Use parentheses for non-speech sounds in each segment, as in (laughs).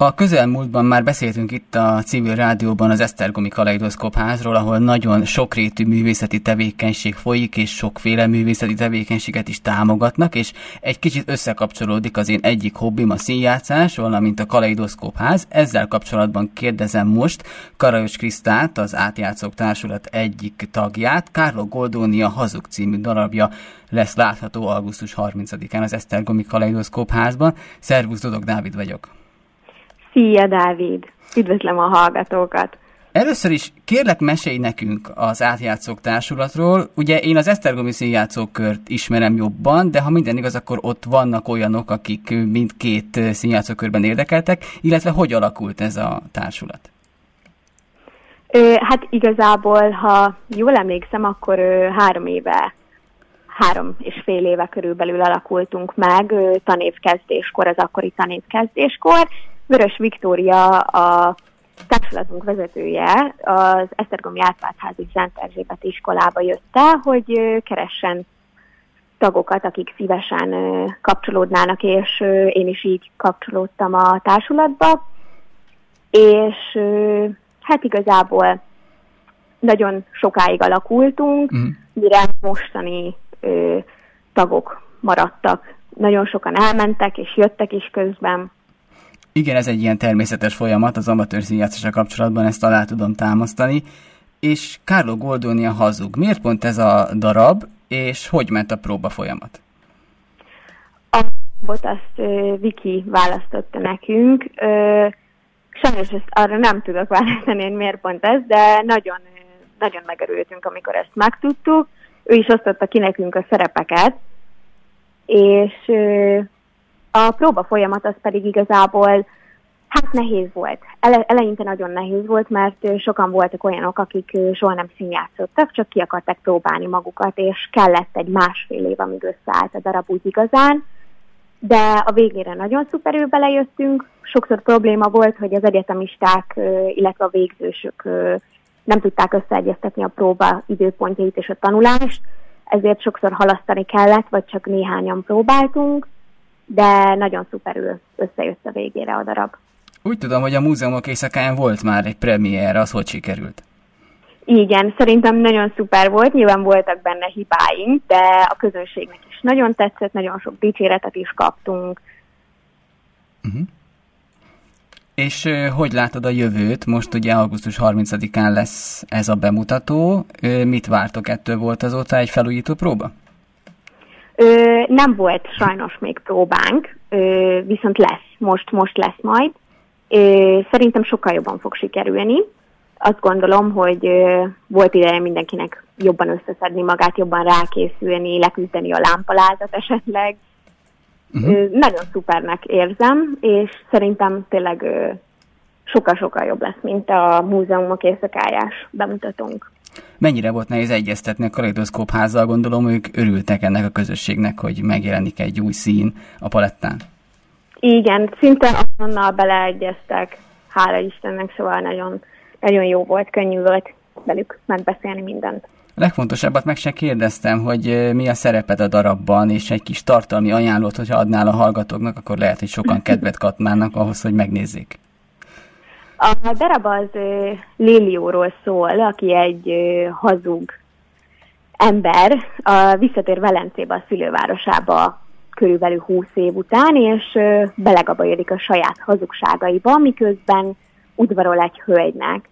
A közelmúltban már beszéltünk itt a civil rádióban az Esztergomi Kaleidoszkop házról, ahol nagyon sokrétű művészeti tevékenység folyik, és sokféle művészeti tevékenységet is támogatnak, és egy kicsit összekapcsolódik az én egyik hobbim a színjátszás, valamint a Kaleidoszkop ház. Ezzel kapcsolatban kérdezem most Karajos Krisztát, az Átjátszók Társulat egyik tagját. Kárlo Goldónia Hazug című darabja lesz látható augusztus 30-án az Esztergomi Kaleidoszkop házban. Szervusz, Dodog Dávid vagyok. Szia, Dávid! Üdvözlöm a hallgatókat! Először is kérlek mesélj nekünk az átjátszók társulatról. Ugye én az Esztergomi színjátszókört ismerem jobban, de ha minden igaz, akkor ott vannak olyanok, akik mindkét színjátszókörben érdekeltek, illetve hogy alakult ez a társulat? Ö, hát igazából, ha jól emlékszem, akkor ö, három éve, három és fél éve körülbelül alakultunk meg ö, tanévkezdéskor, az akkori tanévkezdéskor, Vörös Viktória a társulatunk vezetője az Esztergomi Árpádházi Szent Erzsébet iskolába jött el, hogy keressen tagokat, akik szívesen kapcsolódnának, és én is így kapcsolódtam a társulatba. És hát igazából nagyon sokáig alakultunk, mm. mire mostani tagok maradtak. Nagyon sokan elmentek, és jöttek is közben. Igen, ez egy ilyen természetes folyamat az amatőr színjátszással kapcsolatban, ezt alá tudom támasztani. És Carlo Goldoni a hazug. Miért pont ez a darab, és hogy ment a próba folyamat? A darabot azt uh, Viki választotta nekünk. Uh, sajnos ezt arra nem tudok választani, hogy miért pont ez, de nagyon, nagyon megörültünk, amikor ezt megtudtuk. Ő is osztotta ki nekünk a szerepeket, és a próba folyamat az pedig igazából hát nehéz volt. Ele, eleinte nagyon nehéz volt, mert sokan voltak olyanok, akik soha nem színjátszottak, csak ki akarták próbálni magukat, és kellett egy másfél év, amíg összeállt a darab úgy igazán. De a végére nagyon szuperül belejöttünk. Sokszor probléma volt, hogy az egyetemisták, illetve a végzősök nem tudták összeegyeztetni a próba időpontjait és a tanulást, ezért sokszor halasztani kellett, vagy csak néhányan próbáltunk de nagyon szuperül összejött a végére a darab. Úgy tudom, hogy a múzeumok éjszakáján volt már egy premier, az hogy sikerült? Igen, szerintem nagyon szuper volt, nyilván voltak benne hibáink, de a közönségnek is nagyon tetszett, nagyon sok dicséretet is kaptunk. Uh-huh. És uh, hogy látod a jövőt? Most ugye augusztus 30-án lesz ez a bemutató. Uh, mit vártok ettől? Volt azóta egy felújító próba? Ö, nem volt sajnos még próbánk, ö, viszont lesz, most, most lesz majd. Ö, szerintem sokkal jobban fog sikerülni. Azt gondolom, hogy ö, volt ideje mindenkinek jobban összeszedni magát, jobban rákészülni, leküzdeni a lámpalázat esetleg. Uh-huh. Ö, nagyon szupernek érzem, és szerintem tényleg sokkal-sokkal jobb lesz, mint a múzeumok éjszakájás bemutatónk. Mennyire volt nehéz egyeztetni a kaleidoszkóp házzal, gondolom ők örültek ennek a közösségnek, hogy megjelenik egy új szín a palettán. Igen, szinte azonnal beleegyeztek, hála Istennek, szóval nagyon, nagyon jó volt, könnyű volt velük megbeszélni mindent. A legfontosabbat meg se kérdeztem, hogy mi a szereped a darabban, és egy kis tartalmi ajánlót, hogyha adnál a hallgatóknak, akkor lehet, hogy sokan kedvet kapnának ahhoz, hogy megnézzék. A darab az Lélióról szól, aki egy hazug ember, a visszatér Velencébe a szülővárosába körülbelül 20 év után, és belegabajodik a saját hazugságaiba, miközben udvarol egy hölgynek.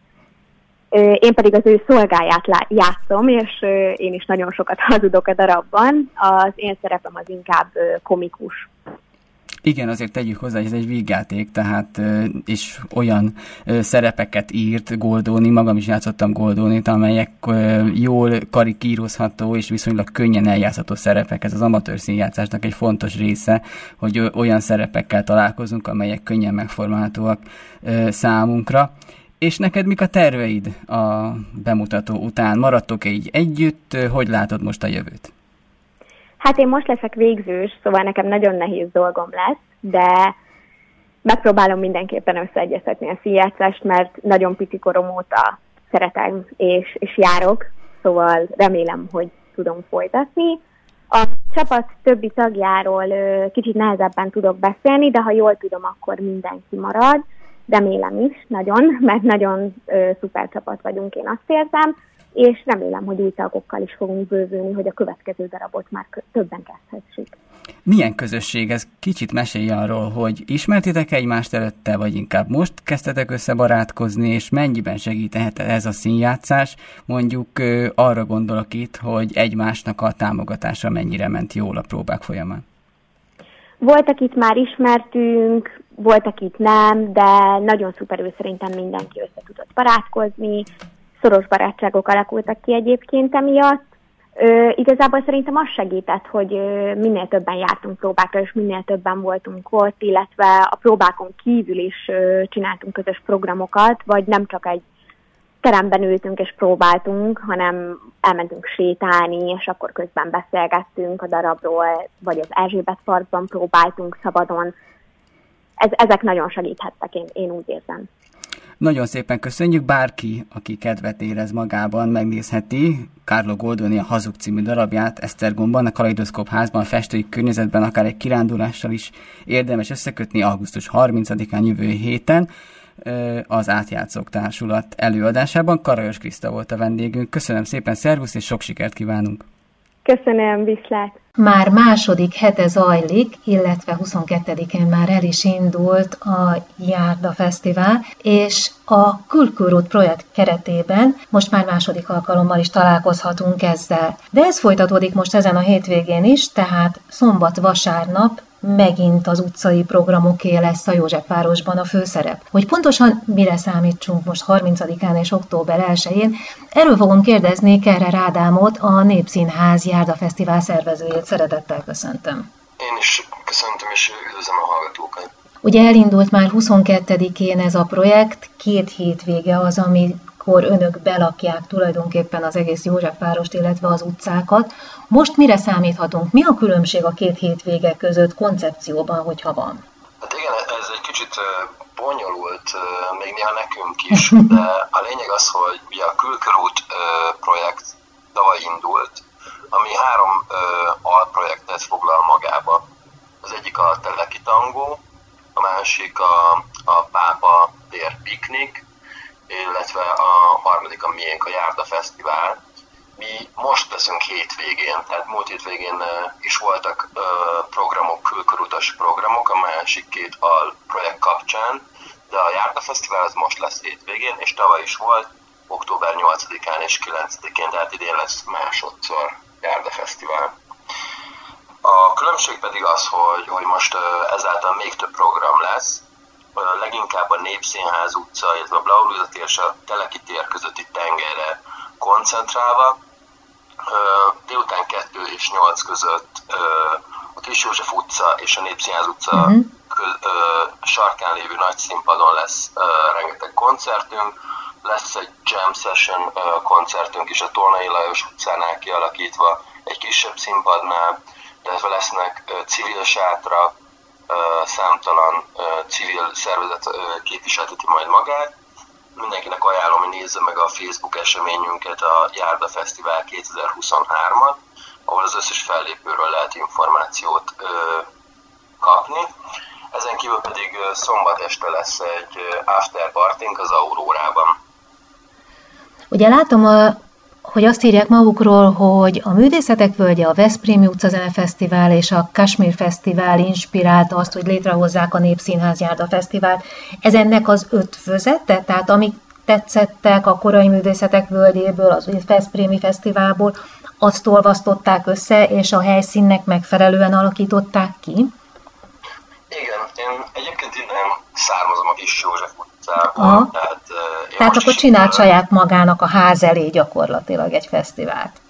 Én pedig az ő szolgáját játszom, és én is nagyon sokat hazudok a darabban. Az én szerepem az inkább komikus. Igen, azért tegyük hozzá, hogy ez egy vígjáték, tehát és olyan szerepeket írt Goldoni, magam is játszottam Goldonit, amelyek jól karikírozható és viszonylag könnyen eljátszható szerepek. Ez az amatőr színjátszásnak egy fontos része, hogy olyan szerepekkel találkozunk, amelyek könnyen megformálhatóak számunkra. És neked mik a terveid a bemutató után? Maradtok -e így együtt? Hogy látod most a jövőt? Hát én most leszek végzős, szóval nekem nagyon nehéz dolgom lesz, de megpróbálom mindenképpen összeegyeztetni a színjátszást, mert nagyon pici korom óta szeretem és, és járok, szóval remélem, hogy tudom folytatni. A csapat többi tagjáról kicsit nehezebben tudok beszélni, de ha jól tudom, akkor mindenki marad. Remélem is, nagyon, mert nagyon ö, szuper csapat vagyunk, én azt érzem, és remélem, hogy új tagokkal is fogunk bővülni, hogy a következő darabot már többen kezdhessük. Milyen közösség ez? Kicsit mesélj arról, hogy ismertétek egymást előtte, vagy inkább most kezdtetek összebarátkozni, és mennyiben segíthet ez a színjátszás? Mondjuk arra gondolok itt, hogy egymásnak a támogatása mennyire ment jól a próbák folyamán. Voltak itt már ismertünk, voltak itt nem, de nagyon szuperül szerintem mindenki össze tudott barátkozni, szoros barátságok alakultak ki egyébként emiatt, Ö, igazából szerintem az segített, hogy ö, minél többen jártunk próbákra, és minél többen voltunk ott, illetve a próbákon kívül is ö, csináltunk közös programokat, vagy nem csak egy teremben ültünk és próbáltunk, hanem elmentünk sétálni, és akkor közben beszélgettünk a darabról, vagy az Erzsébet Parkban próbáltunk szabadon. Ez, ezek nagyon segíthettek, én, én úgy érzem. Nagyon szépen köszönjük, bárki, aki kedvet érez magában, megnézheti Carlo Goldoni a Hazug című darabját Esztergomban, a Kaleidoszkóp házban, a festői környezetben, akár egy kirándulással is érdemes összekötni augusztus 30-án jövő héten az Átjátszók Társulat előadásában. Karajos Kriszta volt a vendégünk. Köszönöm szépen, szervusz, és sok sikert kívánunk! Köszönöm, viszlát! Már második hete zajlik, illetve 22-én már el is indult a Járda Fesztivál, és a Kulkúrút projekt keretében most már második alkalommal is találkozhatunk ezzel. De ez folytatódik most ezen a hétvégén is, tehát szombat-vasárnap megint az utcai programoké lesz a Józsefvárosban a főszerep. Hogy pontosan mire számítsunk most 30-án és október 1-én, erről fogom kérdezni Kerre Rádámot, a Népszínház Járda Fesztivál szervezőjét. Szeretettel köszöntöm. Én is köszöntöm és üdvözlöm a hallgatókat. Ugye elindult már 22-én ez a projekt, két hétvége az, amikor önök belakják tulajdonképpen az egész Józsefvárost, illetve az utcákat. Most mire számíthatunk? Mi a különbség a két hétvége között koncepcióban, hogyha van? Hát igen, ez egy kicsit bonyolult, még néha nekünk is, (laughs) de a lényeg az, hogy ugye a Külkörút projekt tavaly indult, ami három alprojektet foglal magába. Az egyik a Teleki Tangó, a másik a, a Pápa tér piknik, illetve a harmadik a miénk a Járda Fesztivál. Mi most leszünk hétvégén, tehát múlt hétvégén is voltak programok, külkörutas programok, a másik két al projekt kapcsán, de a Járda Fesztivál az most lesz hétvégén, és tavaly is volt, október 8-án és 9-én, tehát idén lesz másodszor Járda Fesztivál. A különbség pedig az, hogy, hogy most ezáltal még több program lesz, leginkább a Népszínház utca, illetve a Blaulúza tér és a Teleki tér közötti tengerre koncentrálva. Délután 2 és 8 között a Kis József utca és a Népszínház utca uh-huh. köz, sarkán lévő nagy színpadon lesz rengeteg koncertünk, lesz egy jam session koncertünk is a Tornai Lajos utcánál kialakítva, egy kisebb színpadnál, illetve lesznek civil sátra, számtalan civil szervezet képviselteti majd magát. Mindenkinek ajánlom, hogy nézze meg a Facebook eseményünket, a Járda Fesztivál 2023-at, ahol az összes fellépőről lehet információt kapni. Ezen kívül pedig szombat este lesz egy after partink az Aurórában. Ugye látom a hogy azt írják magukról, hogy a Művészetek Völgye, a Veszprémi Utcazene Fesztivál és a Kashmir Fesztivál inspirálta azt, hogy létrehozzák a Népszínház Járda Fesztivált. Ez ennek az ötvözete? Tehát amik tetszettek a korai művészetek völgyéből, az Veszprémi Fesztiválból, azt olvasztották össze, és a helyszínnek megfelelően alakították ki? Igen, én egyébként innen származom a Kis József utcából. Tehát, uh, tehát akkor csinált saját magának a ház elé gyakorlatilag egy fesztivált.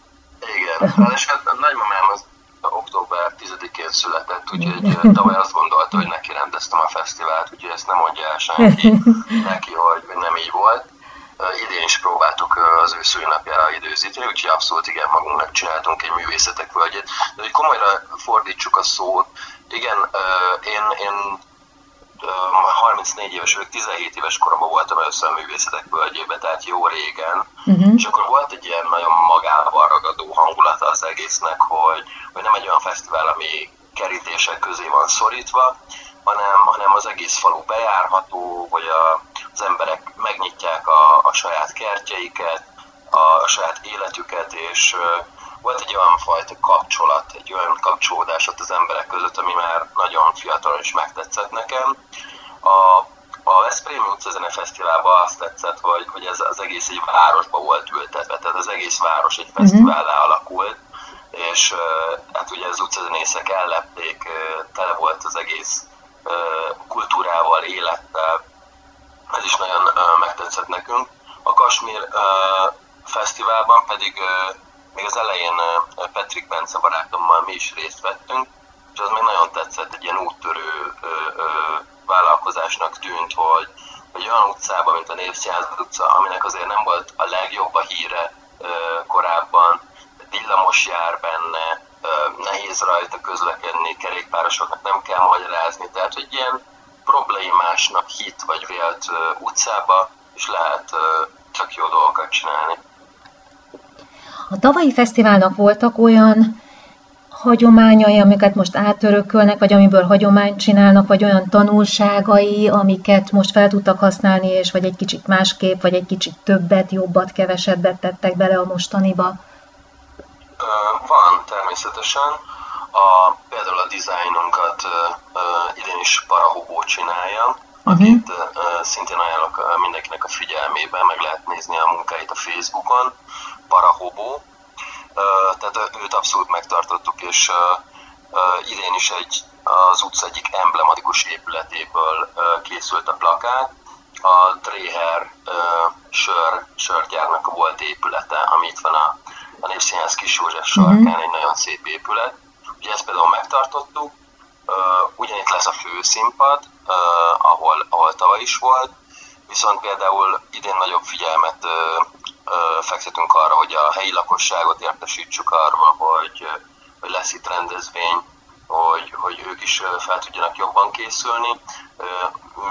Igen, és hát a nagymamám az október 10-én született, úgyhogy tavaly azt gondolta, hogy neki rendeztem a fesztivált, úgyhogy ezt nem mondja el senki (laughs) neki, hogy nem így volt. Uh, idén is próbáltuk uh, az ő szülinapjára időzíteni, úgyhogy abszolút igen, magunknak csináltunk egy művészetek völgyét. De hogy komolyra fordítsuk a szót, igen, uh, én, én 34 éves vagy 17 éves koromban voltam először a művészetek völgyében, tehát jó régen, uh-huh. és akkor volt egy ilyen nagyon magával ragadó hangulata az egésznek, hogy, hogy nem egy olyan fesztivál, ami kerítések közé van szorítva, hanem, hanem az egész falu bejárható, hogy a, az emberek megnyitják a, a saját kertjeiket, a, a saját életüket, és volt egy olyan fajta kapcsolat, egy olyan kapcsolódás ott az emberek között, ami már nagyon fiatalon is megtetszett nekem. A, a Veszprém utca zene fesztiválban azt tetszett, hogy, hogy ez az egész egy városba volt ültetve, tehát az egész város egy fesztivállá mhm. alakult, és hát ugye az utcazenészek ellepték, tele volt az egész kultúrával, élettel, ez is nagyon megtetszett nekünk. A Kasmír fesztiválban pedig még az elején Patrick Bence barátommal mi is részt vettünk, és az még nagyon tetszett, egy ilyen úttörő vállalkozásnak tűnt, hogy, hogy olyan utcában, mint a Népszínház utca, aminek azért nem volt a legjobb a híre korábban, villamos jár benne, nehéz rajta közlekedni, kerékpárosoknak nem kell magyarázni, tehát hogy ilyen problémásnak hit vagy vélt utcába is lehet csak jó dolgokat csinálni. A tavalyi fesztiválnak voltak olyan hagyományai, amiket most átörökölnek, vagy amiből hagyományt csinálnak, vagy olyan tanulságai, amiket most fel tudtak használni, és vagy egy kicsit másképp, vagy egy kicsit többet, jobbat, kevesebbet tettek bele a mostaniba? Van, természetesen. A, például a dizájnunkat idén is Parahobó csinálja, uh-huh. akit uh, szintén ajánlok mindenkinek a figyelmébe, meg lehet nézni a munkáit a Facebookon. Parahobó, tehát őt abszolút megtartottuk, és idén is egy, az utca egyik emblematikus épületéből készült a plakát, a Dreher sör, sörgyárnak volt épülete, ami itt van a, a Népszínház Kis József sarkán, mm-hmm. egy nagyon szép épület. Ugye ezt például megtartottuk, ugyanitt lesz a főszínpad, ahol, ahol tavaly is volt, viszont például idén nagyobb figyelmet fektetünk arra, hogy a helyi lakosságot értesítsük arról, hogy, hogy lesz itt rendezvény, hogy, hogy ők is fel tudjanak jobban készülni.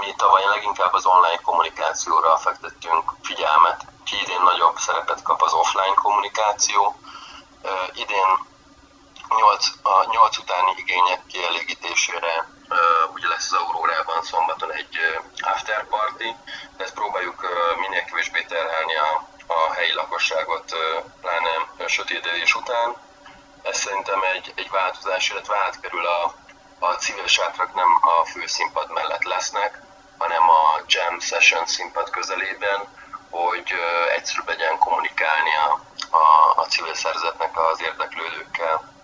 Mi tavaly leginkább az online kommunikációra fektettünk figyelmet, ki idén nagyobb szerepet kap az offline kommunikáció. Idén 8, a 8 utáni igények kielégítésére ugye lesz az Aurórában szombaton egy after party, ezt próbáljuk minél kevésbé terhelni a a helyi lakosságot, pláne sötétedés után. Ez szerintem egy, egy változás, illetve átkerül a, a civil sátrak nem a főszínpad mellett lesznek, hanem a jam session színpad közelében, hogy egyszerűbb legyen kommunikálni a, a, a civil szervezetnek az érdeklődőkkel.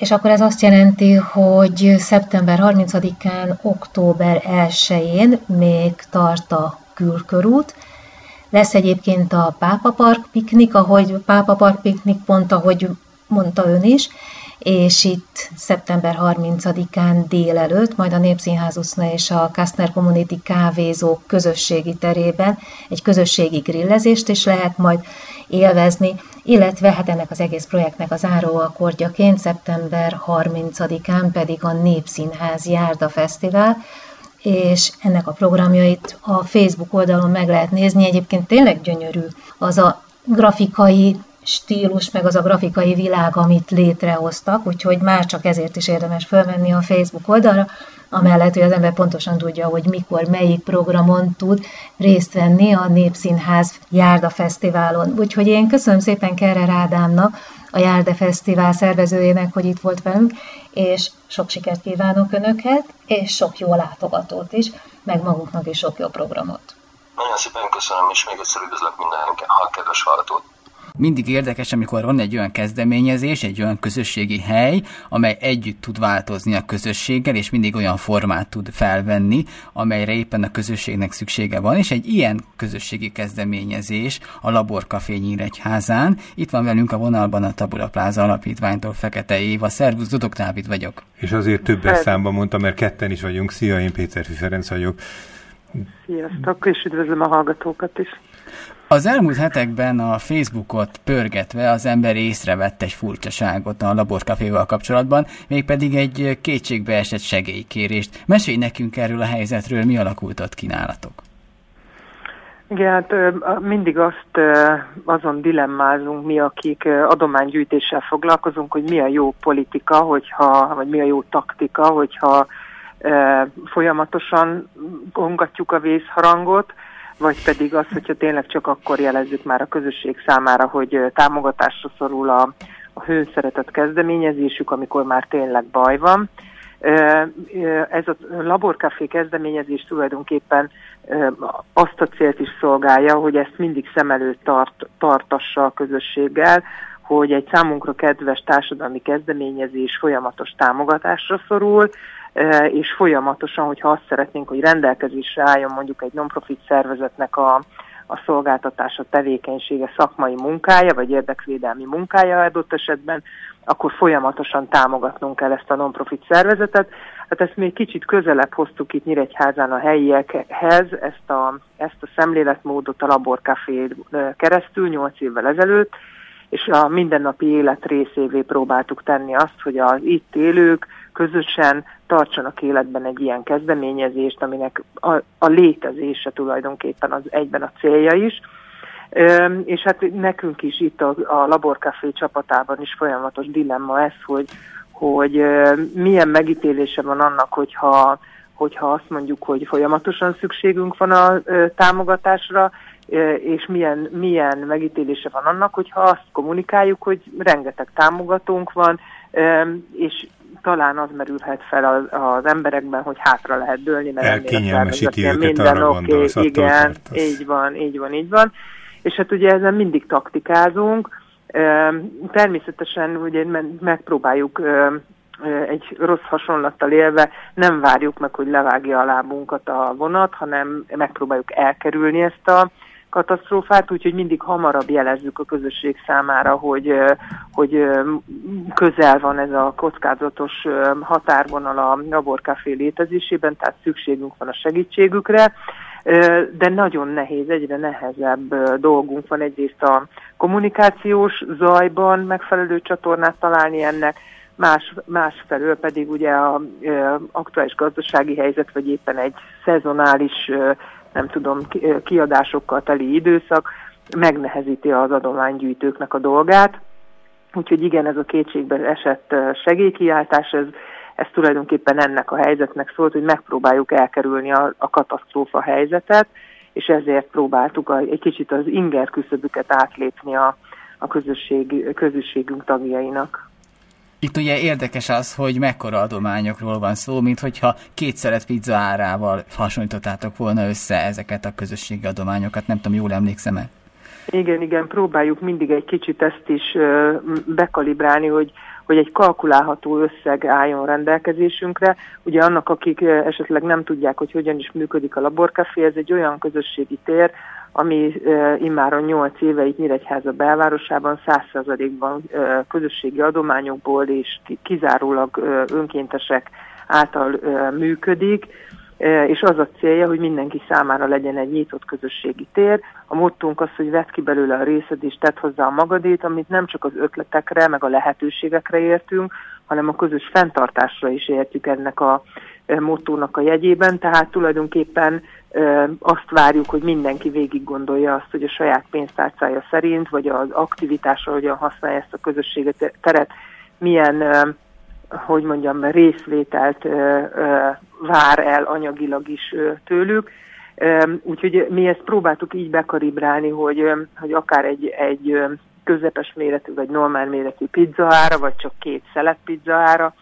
És akkor ez azt jelenti, hogy szeptember 30-án, október 1-én még tart a külkörút, lesz egyébként a Pápa Park piknik, ahogy Pápa Park piknik pont, ahogy mondta ön is, és itt szeptember 30-án délelőtt, majd a Népszínház Uszna és a Kastner Community kávézók közösségi terében egy közösségi grillezést is lehet majd élvezni, illetve hát ennek az egész projektnek az áróakordjaként szeptember 30-án pedig a Népszínház Járda Fesztivál, és ennek a programjait a Facebook oldalon meg lehet nézni. Egyébként tényleg gyönyörű az a grafikai stílus, meg az a grafikai világ, amit létrehoztak, úgyhogy már csak ezért is érdemes fölmenni a Facebook oldalra, amellett, hogy az ember pontosan tudja, hogy mikor, melyik programon tud részt venni a Népszínház Járda Fesztiválon. Úgyhogy én köszönöm szépen Kerre Rádámnak, a Járda Fesztivál szervezőjének, hogy itt volt velünk, és sok sikert kívánok Önöket, és sok jó látogatót is, meg maguknak is sok jó programot. Nagyon szépen köszönöm, és még egyszer üdvözlök minden kedves hallgatót. Mindig érdekes, amikor van egy olyan kezdeményezés, egy olyan közösségi hely, amely együtt tud változni a közösséggel, és mindig olyan formát tud felvenni, amelyre éppen a közösségnek szüksége van, és egy ilyen közösségi kezdeményezés a Laborkafé Nyíregyházán. Itt van velünk a vonalban a Tabula Pláza Alapítványtól Fekete Éva. Szervusz, Dudok Dávid vagyok. És azért többes számban mondtam, mert ketten is vagyunk. Szia, én Péter Ferenc vagyok. Sziasztok, és üdvözlöm a hallgatókat is. Az elmúlt hetekben a Facebookot pörgetve az ember észrevett egy furcsaságot a laborkaféval kapcsolatban, mégpedig egy kétségbe esett segélykérést. Mesélj nekünk erről a helyzetről, mi alakult kínálatok? Igen, hát mindig azt azon dilemmázunk mi, akik adománygyűjtéssel foglalkozunk, hogy mi a jó politika, hogyha, vagy mi a jó taktika, hogyha folyamatosan kongatjuk a vészharangot, vagy pedig az, hogyha tényleg csak akkor jelezzük már a közösség számára, hogy támogatásra szorul a, a hőszeretett kezdeményezésük, amikor már tényleg baj van. Ez a laborkafé kezdeményezés tulajdonképpen azt a célt is szolgálja, hogy ezt mindig szem előtt tart, tartassa a közösséggel, hogy egy számunkra kedves társadalmi kezdeményezés folyamatos támogatásra szorul, és folyamatosan, hogyha azt szeretnénk, hogy rendelkezésre álljon mondjuk egy non-profit szervezetnek a, a szolgáltatása, tevékenysége, szakmai munkája, vagy érdekvédelmi munkája adott esetben, akkor folyamatosan támogatnunk kell ezt a non-profit szervezetet. Hát ezt még kicsit közelebb hoztuk itt Nyíregyházán a helyiekhez, ezt a, ezt a szemléletmódot a Laborcafé keresztül 8 évvel ezelőtt, és a mindennapi élet részévé próbáltuk tenni azt, hogy az itt élők közösen tartsanak életben egy ilyen kezdeményezést, aminek a, a létezése tulajdonképpen az egyben a célja is. És hát nekünk is itt a, a Laborcafé csapatában is folyamatos dilemma ez, hogy, hogy milyen megítélése van annak, hogyha, hogyha azt mondjuk, hogy folyamatosan szükségünk van a támogatásra, és milyen, milyen megítélése van annak, hogyha azt kommunikáljuk, hogy rengeteg támogatónk van, és talán az merülhet fel az, az emberekben, hogy hátra lehet dőlni, mert Elkényelmesíti őket, minden arra oké, okay, igen, így van, így van, így van. És hát ugye ezen mindig taktikázunk, természetesen ugye megpróbáljuk egy rossz hasonlattal élve nem várjuk meg, hogy levágja a lábunkat a vonat, hanem megpróbáljuk elkerülni ezt a katasztrófát, úgyhogy mindig hamarabb jelezzük a közösség számára, hogy, hogy közel van ez a kockázatos határvonal a laborkafé létezésében, tehát szükségünk van a segítségükre, de nagyon nehéz, egyre nehezebb dolgunk van egyrészt a kommunikációs zajban megfelelő csatornát találni ennek, más, másfelől pedig ugye a aktuális gazdasági helyzet, vagy éppen egy szezonális nem tudom, kiadásokkal teli időszak megnehezíti az adománygyűjtőknek a dolgát. Úgyhogy igen, ez a kétségbe esett segélykiáltás, ez, ez tulajdonképpen ennek a helyzetnek szólt, hogy megpróbáljuk elkerülni a, a katasztrófa helyzetet, és ezért próbáltuk a, egy kicsit az inger küszöbüket átlépni a, a közösség, közösségünk tagjainak. Itt ugye érdekes az, hogy mekkora adományokról van szó, mint hogyha két szeret pizza árával hasonlítottátok volna össze ezeket a közösségi adományokat, nem tudom, jól emlékszem-e? Igen, igen, próbáljuk mindig egy kicsit ezt is bekalibrálni, hogy, hogy egy kalkulálható összeg álljon rendelkezésünkre. Ugye annak, akik esetleg nem tudják, hogy hogyan is működik a laborkafé, ez egy olyan közösségi tér, ami immáron 8 éve itt Nyíregyháza belvárosában 100%-ban uh, közösségi adományokból és kizárólag önkéntesek által működik, és az a célja, hogy mindenki számára legyen egy nyitott közösségi tér. A mottunk az, hogy vedd ki belőle a részed és tedd hozzá a magadét, amit nem csak az ötletekre, meg a lehetőségekre értünk, hanem a közös fenntartásra is értjük ennek a mottónak a jegyében, tehát tulajdonképpen azt várjuk, hogy mindenki végig gondolja azt, hogy a saját pénztárcája szerint, vagy az aktivitásra hogyan használja ezt a közösséget teret, milyen, hogy mondjam, részvételt vár el anyagilag is tőlük. Úgyhogy mi ezt próbáltuk így bekaribrálni, hogy, hogy akár egy, egy közepes méretű vagy normál méretű pizzaára, vagy csak két szelet pizzaára,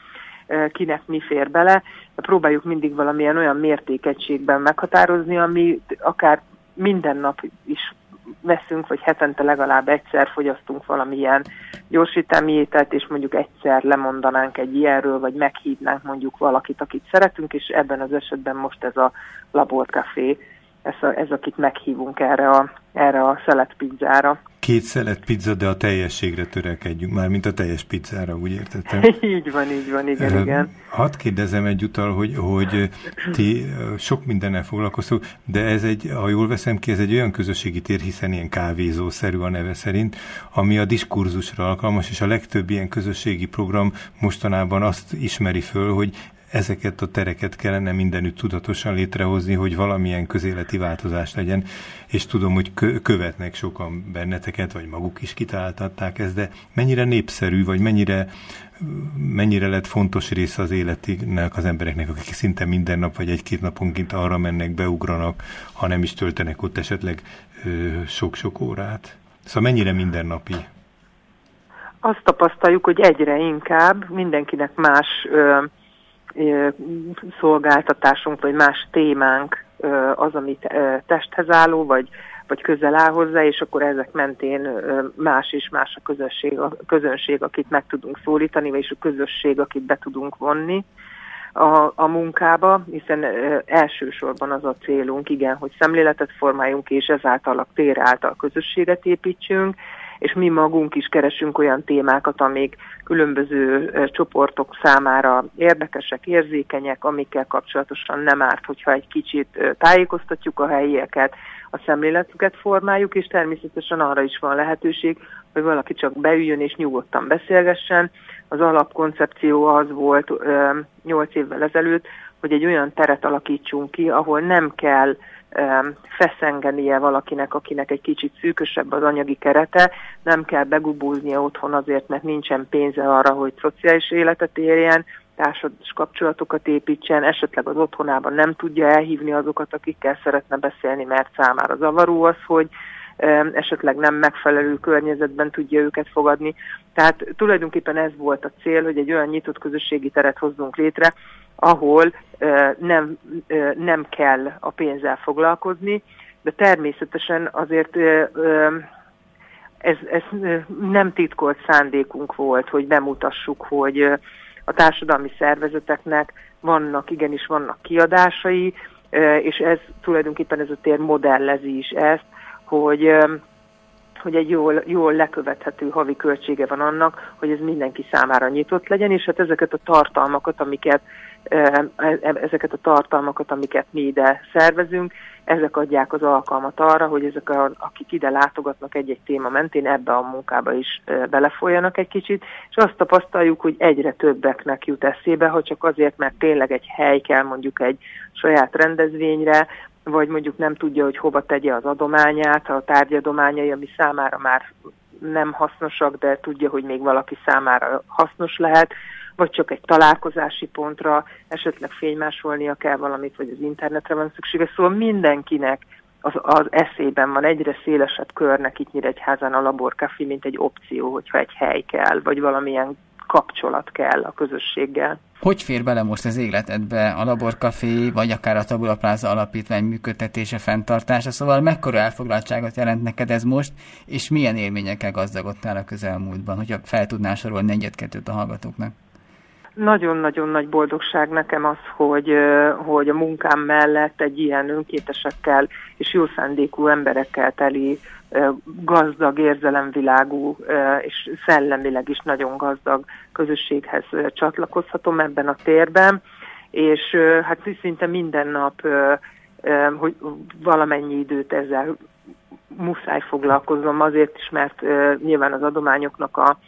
kinek mi fér bele. Próbáljuk mindig valamilyen olyan mértékegységben meghatározni, ami akár minden nap is veszünk, vagy hetente legalább egyszer fogyasztunk valamilyen gyorsítámi ételt, és mondjuk egyszer lemondanánk egy ilyenről, vagy meghívnánk mondjuk valakit, akit szeretünk, és ebben az esetben most ez a laborkafé, ez, a, ez akit meghívunk erre a, erre a szelet pizzára. Két szelet pizza, de a teljességre törekedjünk, már mint a teljes pizzára, úgy értettem? (laughs) így van, így van, igen, uh, igen. Hadd kérdezem egyúttal, hogy, hogy ti sok mindennel foglalkoztok, de ez egy, ha jól veszem ki, ez egy olyan közösségi tér, hiszen ilyen kávézószerű a neve szerint, ami a diskurzusra alkalmas, és a legtöbb ilyen közösségi program mostanában azt ismeri föl, hogy ezeket a tereket kellene mindenütt tudatosan létrehozni, hogy valamilyen közéleti változás legyen, és tudom, hogy követnek sokan benneteket, vagy maguk is kitaláltatták ezt, de mennyire népszerű, vagy mennyire, mennyire lett fontos része az életének az embereknek, akik szinte minden nap, vagy egy-két naponként arra mennek, beugranak, ha nem is töltenek ott esetleg sok-sok órát. Szóval mennyire mindennapi? Azt tapasztaljuk, hogy egyre inkább mindenkinek más ö, szolgáltatásunk, vagy más témánk az, ami testhez álló, vagy, vagy közel áll hozzá, és akkor ezek mentén más és más a közösség, a közönség, akit meg tudunk szólítani, és a közösség, akit be tudunk vonni a, a munkába, hiszen elsősorban az a célunk, igen, hogy szemléletet formáljunk, és ezáltal a tér által közösséget építsünk, és mi magunk is keresünk olyan témákat, amik különböző csoportok számára érdekesek, érzékenyek, amikkel kapcsolatosan nem árt, hogyha egy kicsit tájékoztatjuk a helyieket, a szemléletüket formáljuk, és természetesen arra is van lehetőség, hogy valaki csak beüljön és nyugodtan beszélgessen. Az alapkoncepció az volt 8 évvel ezelőtt, hogy egy olyan teret alakítsunk ki, ahol nem kell feszengenie valakinek, akinek egy kicsit szűkösebb az anyagi kerete, nem kell begubóznia otthon azért, mert nincsen pénze arra, hogy szociális életet érjen, társadalmi kapcsolatokat építsen, esetleg az otthonában nem tudja elhívni azokat, akikkel szeretne beszélni, mert számára zavaró az, hogy esetleg nem megfelelő környezetben tudja őket fogadni. Tehát tulajdonképpen ez volt a cél, hogy egy olyan nyitott közösségi teret hozzunk létre, ahol nem, nem kell a pénzzel foglalkozni, de természetesen azért ez, ez nem titkolt szándékunk volt, hogy bemutassuk, hogy a társadalmi szervezeteknek vannak, igenis vannak kiadásai, és ez tulajdonképpen ez a tér modellezi is ezt, hogy hogy egy jól, jól lekövethető havi költsége van annak, hogy ez mindenki számára nyitott legyen, és hát ezeket a tartalmakat, amiket e, e, ezeket a tartalmakat, amiket mi ide szervezünk, ezek adják az alkalmat arra, hogy ezek, a, akik ide látogatnak egy-egy téma mentén, ebbe a munkába is belefolyanak egy kicsit, és azt tapasztaljuk, hogy egyre többeknek jut eszébe, ha csak azért, mert tényleg egy hely kell mondjuk egy saját rendezvényre, vagy mondjuk nem tudja, hogy hova tegye az adományát, a tárgyadományai, ami számára már nem hasznosak, de tudja, hogy még valaki számára hasznos lehet, vagy csak egy találkozási pontra, esetleg fénymásolnia kell valamit, vagy az internetre van szüksége. Szóval mindenkinek az, az eszében van egyre szélesebb körnek itt Nyíregyházán a laborkafé, mint egy opció, hogyha egy hely kell, vagy valamilyen kapcsolat kell a közösséggel. Hogy fér bele most az életedbe a laborkafé, vagy akár a Tabula Plaza alapítvány működtetése, fenntartása? Szóval mekkora elfoglaltságot jelent neked ez most, és milyen élményekkel gazdagodtál a közelmúltban, hogyha fel tudnál sorolni egyet-kettőt a hallgatóknak? Nagyon-nagyon nagy boldogság nekem az, hogy, hogy a munkám mellett egy ilyen önkétesekkel és jó szándékú emberekkel teli gazdag, érzelemvilágú és szellemileg is nagyon gazdag közösséghez csatlakozhatom ebben a térben, és hát szinte minden nap hogy valamennyi időt ezzel muszáj foglalkozom, azért is, mert nyilván az adományoknak a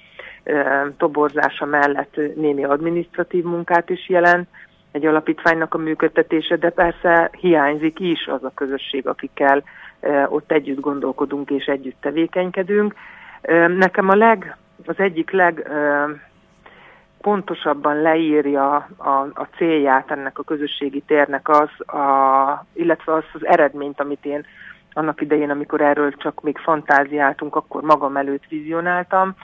toborzása mellett némi adminisztratív munkát is jelent, egy alapítványnak a működtetése, de persze hiányzik is az a közösség, akikkel ott együtt gondolkodunk és együtt tevékenykedünk. Nekem a leg, az egyik leg pontosabban leírja a, a célját ennek a közösségi térnek az, a, illetve az az eredményt, amit én annak idején, amikor erről csak még fantáziáltunk, akkor magam előtt vizionáltam,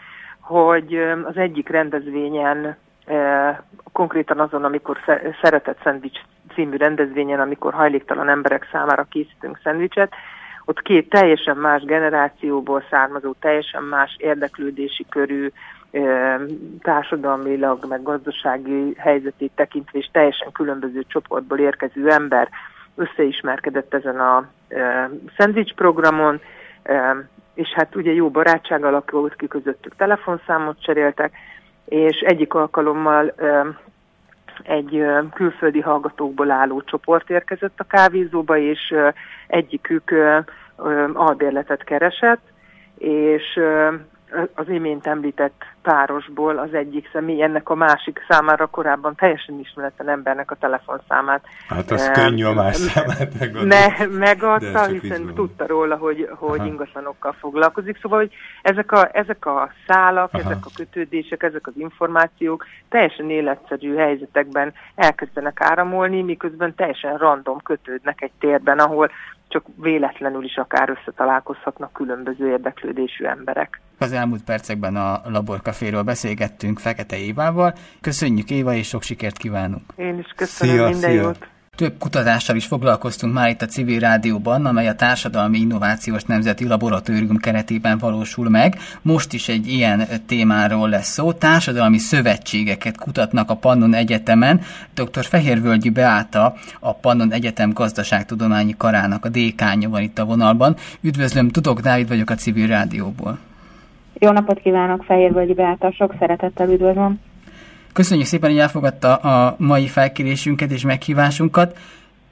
hogy az egyik rendezvényen, konkrétan azon, amikor Szeretett Szendvics című rendezvényen, amikor hajléktalan emberek számára készítünk szendvicset, ott két teljesen más generációból származó, teljesen más érdeklődési körű, társadalmilag, meg gazdasági helyzetét tekintve, és teljesen különböző csoportból érkező ember összeismerkedett ezen a szendvics programon, és hát ugye jó barátság alakult ki közöttük, telefonszámot cseréltek, és egyik alkalommal egy külföldi hallgatókból álló csoport érkezett a kávézóba, és egyikük albérletet keresett, és az imént említett párosból az egyik személy ennek a másik számára korábban teljesen ismeretlen embernek a telefonszámát. Hát az e, könnyű a más számát megadni. Me, megadta, hiszen izgalom. tudta róla, hogy, hogy ingatlanokkal foglalkozik. Szóval, hogy ezek a, ezek a szálak, Aha. ezek a kötődések, ezek az információk teljesen életszerű helyzetekben elkezdenek áramolni, miközben teljesen random kötődnek egy térben, ahol csak véletlenül is akár összetalálkozhatnak különböző érdeklődésű emberek. Az elmúlt percekben a Laborkaféről beszélgettünk Fekete Évával. Köszönjük Éva, és sok sikert kívánunk! Én is köszönöm, szia, minden szia. jót! Több kutatással is foglalkoztunk már itt a civil rádióban, amely a Társadalmi Innovációs Nemzeti Laboratórium keretében valósul meg. Most is egy ilyen témáról lesz szó. Társadalmi szövetségeket kutatnak a Pannon Egyetemen. Dr. Fehérvölgyi Beáta, a Pannon Egyetem gazdaságtudományi karának a dékánya van itt a vonalban. Üdvözlöm, Tudok Dávid vagyok a civil rádióból. Jó napot kívánok, Fehérvölgyi Beáta, sok szeretettel üdvözlöm. Köszönjük szépen, hogy elfogadta a mai felkérésünket és meghívásunkat.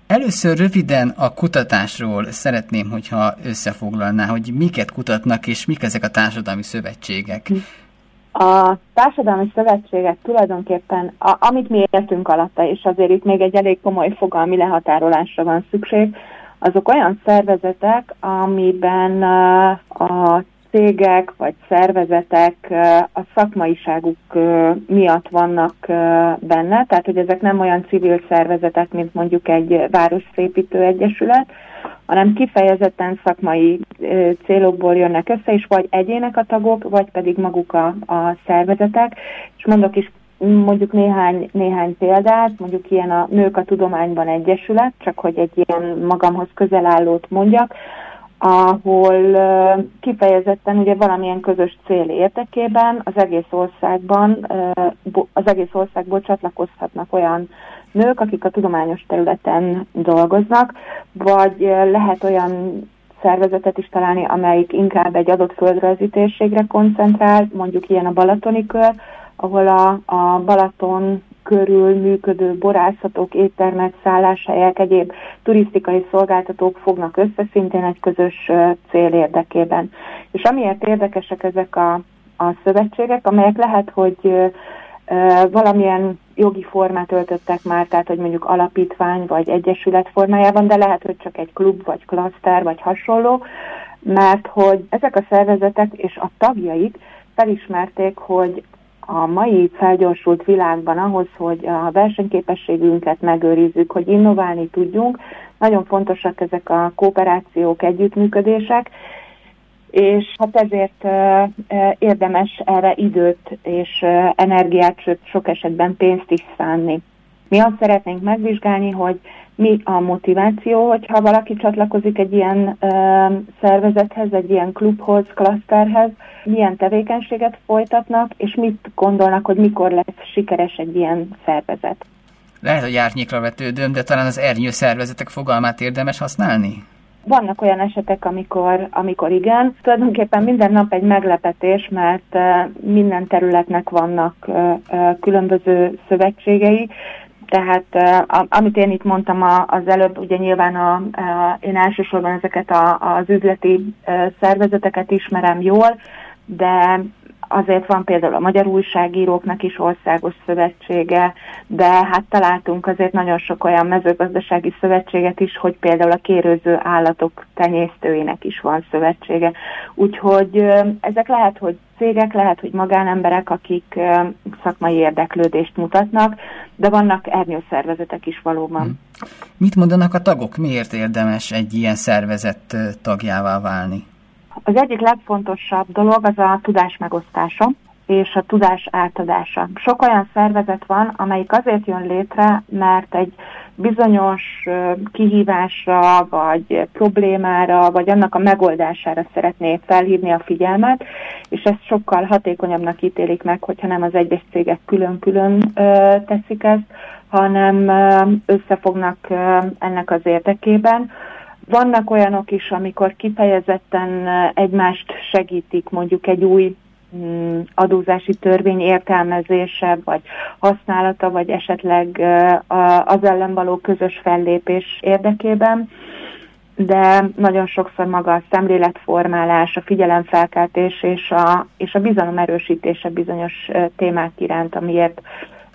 Először röviden a kutatásról szeretném, hogyha összefoglalná, hogy miket kutatnak, és mik ezek a társadalmi szövetségek. A társadalmi szövetségek tulajdonképpen, a, amit mi értünk alatta, és azért itt még egy elég komoly fogalmi lehatárolásra van szükség, azok olyan szervezetek, amiben a cégek vagy szervezetek a szakmaiságuk miatt vannak benne, tehát hogy ezek nem olyan civil szervezetek, mint mondjuk egy városszépítő egyesület, hanem kifejezetten szakmai célokból jönnek össze, és vagy egyének a tagok, vagy pedig maguk a, a szervezetek. És mondok is mondjuk néhány, néhány példát, mondjuk ilyen a Nők a Tudományban Egyesület, csak hogy egy ilyen magamhoz közel állót mondjak, ahol kifejezetten ugye valamilyen közös cél érdekében az egész országban, az egész országból csatlakozhatnak olyan nők, akik a tudományos területen dolgoznak, vagy lehet olyan szervezetet is találni, amelyik inkább egy adott földrajzi térségre koncentrál, mondjuk ilyen a Balatoni kör, ahol a, a Balaton körül működő borászatok, éttermek, szálláshelyek, egyéb turisztikai szolgáltatók fognak össze szintén egy közös cél érdekében. És amiért érdekesek ezek a, a szövetségek, amelyek lehet, hogy valamilyen jogi formát öltöttek már, tehát hogy mondjuk alapítvány vagy egyesület formájában, de lehet, hogy csak egy klub vagy klaszter vagy hasonló, mert hogy ezek a szervezetek és a tagjaik felismerték, hogy a mai felgyorsult világban ahhoz, hogy a versenyképességünket megőrizzük, hogy innoválni tudjunk, nagyon fontosak ezek a kooperációk, együttműködések, és hát ezért érdemes erre időt és energiát, sőt sok esetben pénzt is szánni. Mi azt szeretnénk megvizsgálni, hogy mi a motiváció, hogyha valaki csatlakozik egy ilyen ö, szervezethez, egy ilyen klubhoz, klaszterhez, milyen tevékenységet folytatnak, és mit gondolnak, hogy mikor lesz sikeres egy ilyen szervezet. Lehet, hogy árnyékra vetődöm, de talán az ernyő szervezetek fogalmát érdemes használni? Vannak olyan esetek, amikor, amikor igen. Tulajdonképpen minden nap egy meglepetés, mert minden területnek vannak különböző szövetségei, tehát amit én itt mondtam az előbb, ugye nyilván a, a, én elsősorban ezeket a, az üzleti szervezeteket ismerem jól, de azért van például a Magyar Újságíróknak is országos szövetsége, de hát találtunk azért nagyon sok olyan mezőgazdasági szövetséget is, hogy például a kérőző állatok tenyésztőinek is van szövetsége. Úgyhogy ezek lehet, hogy cégek, lehet, hogy magánemberek, akik szakmai érdeklődést mutatnak, de vannak ernyőszervezetek is valóban. Mit mondanak a tagok? Miért érdemes egy ilyen szervezet tagjává válni? Az egyik legfontosabb dolog az a tudás megosztása és a tudás átadása. Sok olyan szervezet van, amelyik azért jön létre, mert egy bizonyos kihívásra, vagy problémára, vagy annak a megoldására szeretné felhívni a figyelmet, és ezt sokkal hatékonyabbnak ítélik meg, hogyha nem az egyes cégek külön-külön teszik ezt, hanem összefognak ennek az érdekében Vannak olyanok is, amikor kifejezetten egymást segítik, mondjuk egy új mm, adózási törvény értelmezése, vagy használata, vagy esetleg az ellen való közös fellépés érdekében. De nagyon sokszor maga a szemléletformálás, a figyelemfelkeltés és a, és a bizalom erősítése bizonyos témák iránt, amiért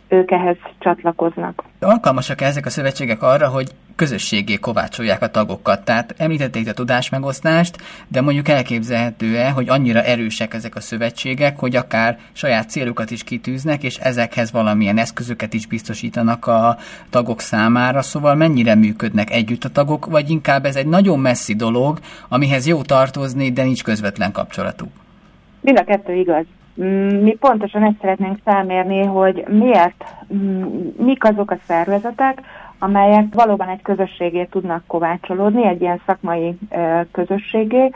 ők ehhez csatlakoznak. Alkalmasak ezek a szövetségek arra, hogy közösségé kovácsolják a tagokat. Tehát említették a tudásmegosztást, de mondjuk elképzelhető-e, hogy annyira erősek ezek a szövetségek, hogy akár saját célokat is kitűznek, és ezekhez valamilyen eszközöket is biztosítanak a tagok számára. Szóval mennyire működnek együtt a tagok, vagy inkább ez egy nagyon messzi dolog, amihez jó tartozni, de nincs közvetlen kapcsolatuk? Mind a kettő igaz. Mm, mi pontosan ezt szeretnénk felmérni, hogy miért, mm, mik azok a szervezetek, amelyek valóban egy közösségé tudnak kovácsolódni, egy ilyen szakmai közösségé,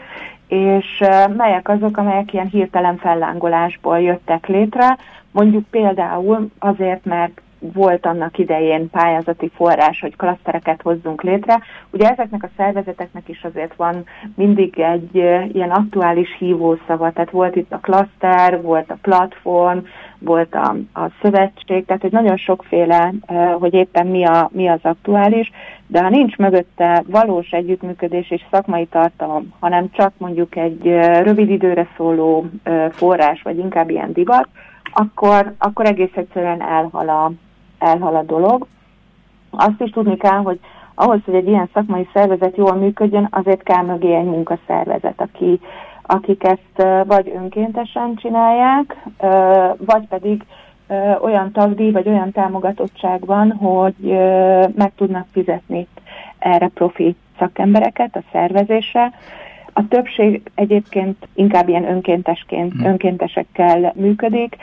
és melyek azok, amelyek ilyen hirtelen fellángolásból jöttek létre, mondjuk például azért, mert volt annak idején pályázati forrás, hogy klasztereket hozzunk létre. Ugye ezeknek a szervezeteknek is azért van mindig egy ilyen aktuális hívószava, tehát volt itt a klaszter, volt a platform, volt a, a szövetség, tehát hogy nagyon sokféle, hogy éppen mi, a, mi az aktuális, de ha nincs mögötte valós együttműködés és szakmai tartalom, hanem csak mondjuk egy rövid időre szóló forrás, vagy inkább ilyen divat, akkor, akkor egész egyszerűen elhal a, elhal a dolog. Azt is tudni kell, hogy ahhoz, hogy egy ilyen szakmai szervezet jól működjön, azért kell mögé egy munkaszervezet, aki, akik ezt vagy önkéntesen csinálják, vagy pedig olyan tagdíj, vagy olyan támogatottság van, hogy meg tudnak fizetni erre profi szakembereket a szervezésre. A többség egyébként inkább ilyen önkéntesként, hmm. önkéntesekkel működik,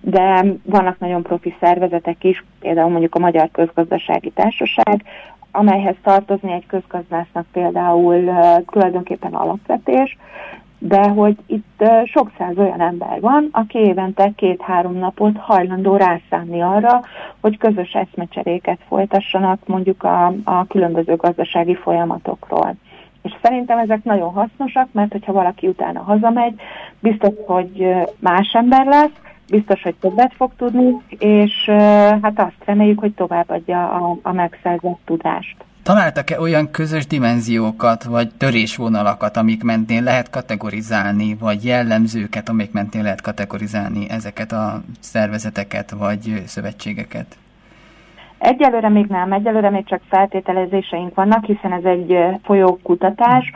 de vannak nagyon profi szervezetek is, például mondjuk a Magyar Közgazdasági Társaság, amelyhez tartozni egy közgazdásznak például uh, tulajdonképpen alapvetés, de hogy itt uh, sok száz olyan ember van, aki évente két-három napot hajlandó rászánni arra, hogy közös eszmecseréket folytassanak mondjuk a, a különböző gazdasági folyamatokról. És szerintem ezek nagyon hasznosak, mert hogyha valaki utána hazamegy, biztos, hogy más ember lesz, biztos, hogy többet fog tudni, és hát azt reméljük, hogy továbbadja a, a megszerzett tudást. Találtak-e olyan közös dimenziókat, vagy törésvonalakat, amik mentén lehet kategorizálni, vagy jellemzőket, amik mentén lehet kategorizálni ezeket a szervezeteket, vagy szövetségeket? Egyelőre még nem, egyelőre még csak feltételezéseink vannak, hiszen ez egy folyó kutatás.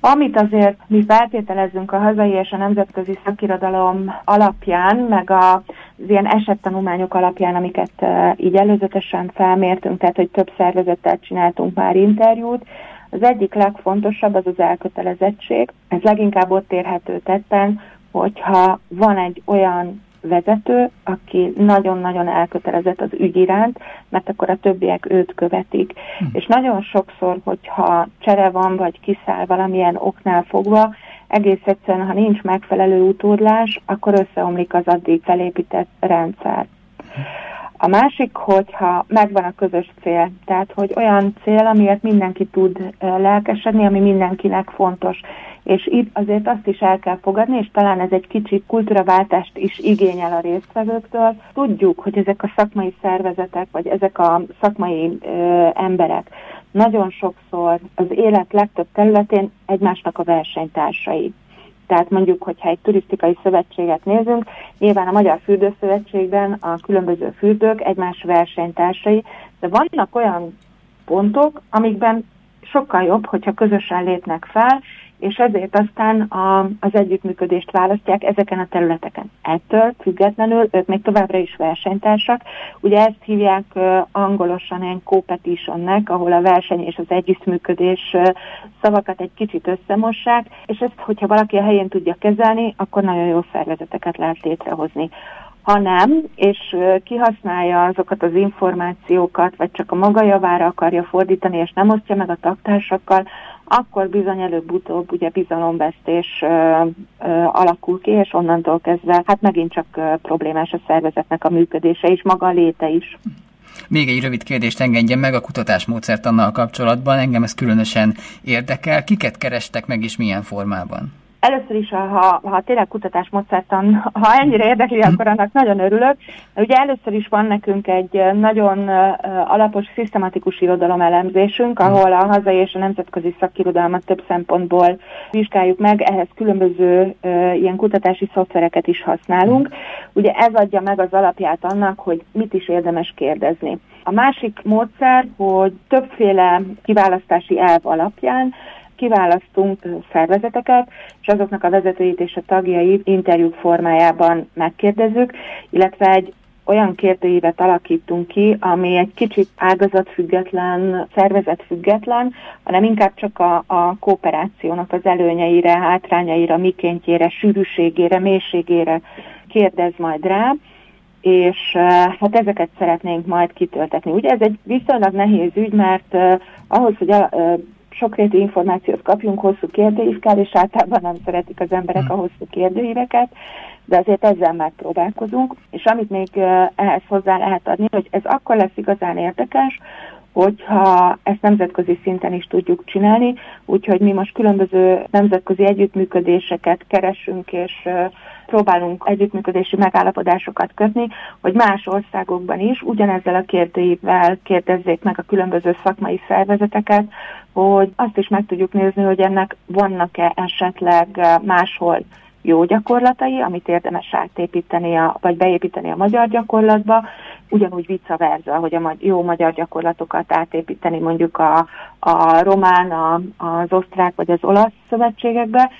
Amit azért mi feltételezünk a hazai és a nemzetközi szakirodalom alapján, meg az ilyen esettanulmányok alapján, amiket uh, így előzetesen felmértünk, tehát hogy több szervezettel csináltunk már interjút, az egyik legfontosabb az az elkötelezettség. Ez leginkább ott érhető tetten, hogyha van egy olyan vezető, aki nagyon-nagyon elkötelezett az ügy iránt, mert akkor a többiek őt követik. Hm. És nagyon sokszor, hogyha csere van, vagy kiszáll valamilyen oknál fogva, egész egyszerűen, ha nincs megfelelő utódlás, akkor összeomlik az addig felépített rendszer. A másik, hogyha megvan a közös cél, tehát hogy olyan cél, amiért mindenki tud lelkesedni, ami mindenkinek fontos. És itt azért azt is el kell fogadni, és talán ez egy kicsi kultúraváltást is igényel a résztvevőktől. Tudjuk, hogy ezek a szakmai szervezetek, vagy ezek a szakmai ö, emberek nagyon sokszor az élet legtöbb területén egymásnak a versenytársai. Tehát mondjuk, hogyha egy turisztikai szövetséget nézünk, nyilván a Magyar Fürdőszövetségben a különböző fürdők egymás versenytársai, de vannak olyan pontok, amikben sokkal jobb, hogyha közösen lépnek fel, és ezért aztán a, az együttműködést választják ezeken a területeken. Ettől függetlenül ők még továbbra is versenytársak. Ugye ezt hívják uh, angolosan egy competitionnek, ahol a verseny és az együttműködés uh, szavakat egy kicsit összemossák, és ezt, hogyha valaki a helyén tudja kezelni, akkor nagyon jó szervezeteket lehet létrehozni. Ha nem, és kihasználja azokat az információkat, vagy csak a maga javára akarja fordítani, és nem osztja meg a taktársakkal, akkor bizony előbb-utóbb ugye bizalomvesztés ö, ö, alakul ki, és onnantól kezdve hát megint csak ö, problémás a szervezetnek a működése és maga a léte is. Még egy rövid kérdést engedjen meg a kutatásmódszertannal kapcsolatban, engem ez különösen érdekel. Kiket kerestek meg és milyen formában? Először is, ha, ha tényleg kutatásmódszertan, ha ennyire érdekli, hm. akkor annak nagyon örülök. Ugye először is van nekünk egy nagyon alapos, szisztematikus irodalomelemzésünk, hm. ahol a hazai és a nemzetközi szakirodalmat több szempontból vizsgáljuk meg, ehhez különböző ilyen kutatási szoftvereket is használunk. Hm. Ugye ez adja meg az alapját annak, hogy mit is érdemes kérdezni. A másik módszer, hogy többféle kiválasztási elv alapján kiválasztunk szervezeteket, és azoknak a vezetőit és a tagjait interjúk formájában megkérdezzük, illetve egy olyan kérdőívet alakítunk ki, ami egy kicsit ágazatfüggetlen, szervezetfüggetlen, hanem inkább csak a, a kooperációnak az előnyeire, hátrányaira, mikéntjére, sűrűségére, mélységére kérdez majd rá, és hát ezeket szeretnénk majd kitöltetni. Ugye ez egy viszonylag nehéz ügy, mert uh, ahhoz, hogy uh, sokrétű információt kapjunk, hosszú kérdőív kell, és általában nem szeretik az emberek a hosszú kérdőíveket, de azért ezzel megpróbálkozunk, és amit még ehhez hozzá lehet adni, hogy ez akkor lesz igazán érdekes, hogyha ezt nemzetközi szinten is tudjuk csinálni, úgyhogy mi most különböző nemzetközi együttműködéseket keresünk, és próbálunk együttműködési megállapodásokat kötni, hogy más országokban is ugyanezzel a kérdőivel kérdezzék meg a különböző szakmai szervezeteket, hogy azt is meg tudjuk nézni, hogy ennek vannak-e esetleg máshol jó gyakorlatai, amit érdemes átépíteni, a, vagy beépíteni a magyar gyakorlatba, ugyanúgy vice versa, hogy a jó magyar gyakorlatokat átépíteni mondjuk a, a román, a, az osztrák vagy az olasz szövetségekbe,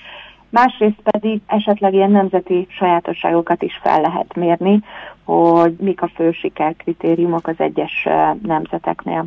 másrészt pedig esetleg ilyen nemzeti sajátosságokat is fel lehet mérni, hogy mik a fő sikerkritériumok az egyes nemzeteknél.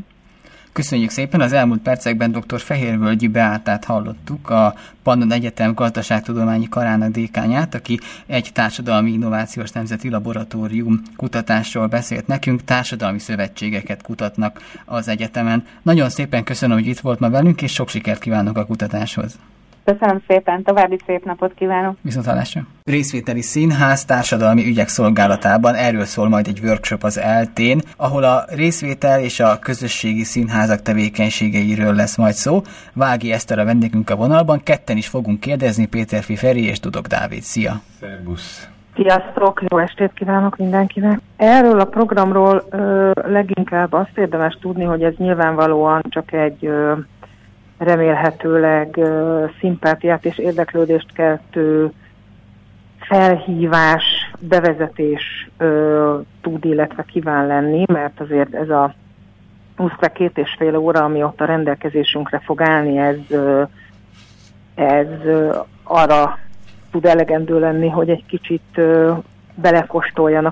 Köszönjük szépen! Az elmúlt percekben dr. Fehérvölgyi Beátát hallottuk, a Pannon Egyetem gazdaságtudományi karának dékányát, aki egy társadalmi innovációs nemzeti laboratórium kutatásról beszélt nekünk, társadalmi szövetségeket kutatnak az egyetemen. Nagyon szépen köszönöm, hogy itt volt ma velünk, és sok sikert kívánok a kutatáshoz! Köszönöm szépen, további szép napot kívánok! Viszont hallásra! Részvételi Színház társadalmi ügyek szolgálatában erről szól majd egy workshop az eltén, ahol a részvétel és a közösségi színházak tevékenységeiről lesz majd szó. Vági Eszter a vendégünk a vonalban, ketten is fogunk kérdezni, Péter Fiferi és Tudok Dávid. Szia! Szerbusz! Sziasztok, jó estét kívánok mindenkinek! Erről a programról ö, leginkább azt érdemes tudni, hogy ez nyilvánvalóan csak egy ö, remélhetőleg szimpátiát és érdeklődést keltő felhívás, bevezetés ö, tud, illetve kíván lenni, mert azért ez a 22 és fél óra, ami ott a rendelkezésünkre fog állni, ez, ez arra tud elegendő lenni, hogy egy kicsit ö,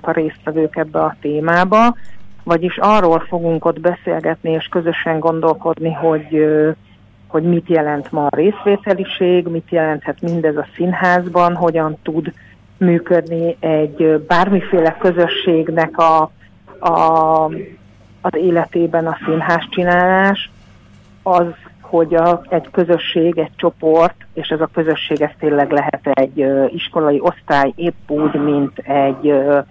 a résztvevők ebbe a témába, vagyis arról fogunk ott beszélgetni és közösen gondolkodni, hogy ö, hogy mit jelent ma a részvételiség, mit jelenthet mindez a színházban, hogyan tud működni egy bármiféle közösségnek a, a, az életében a színház csinálás, az, hogy a, egy közösség, egy csoport, és ez a közösség ez tényleg lehet egy uh, iskolai osztály, épp úgy, mint egy uh,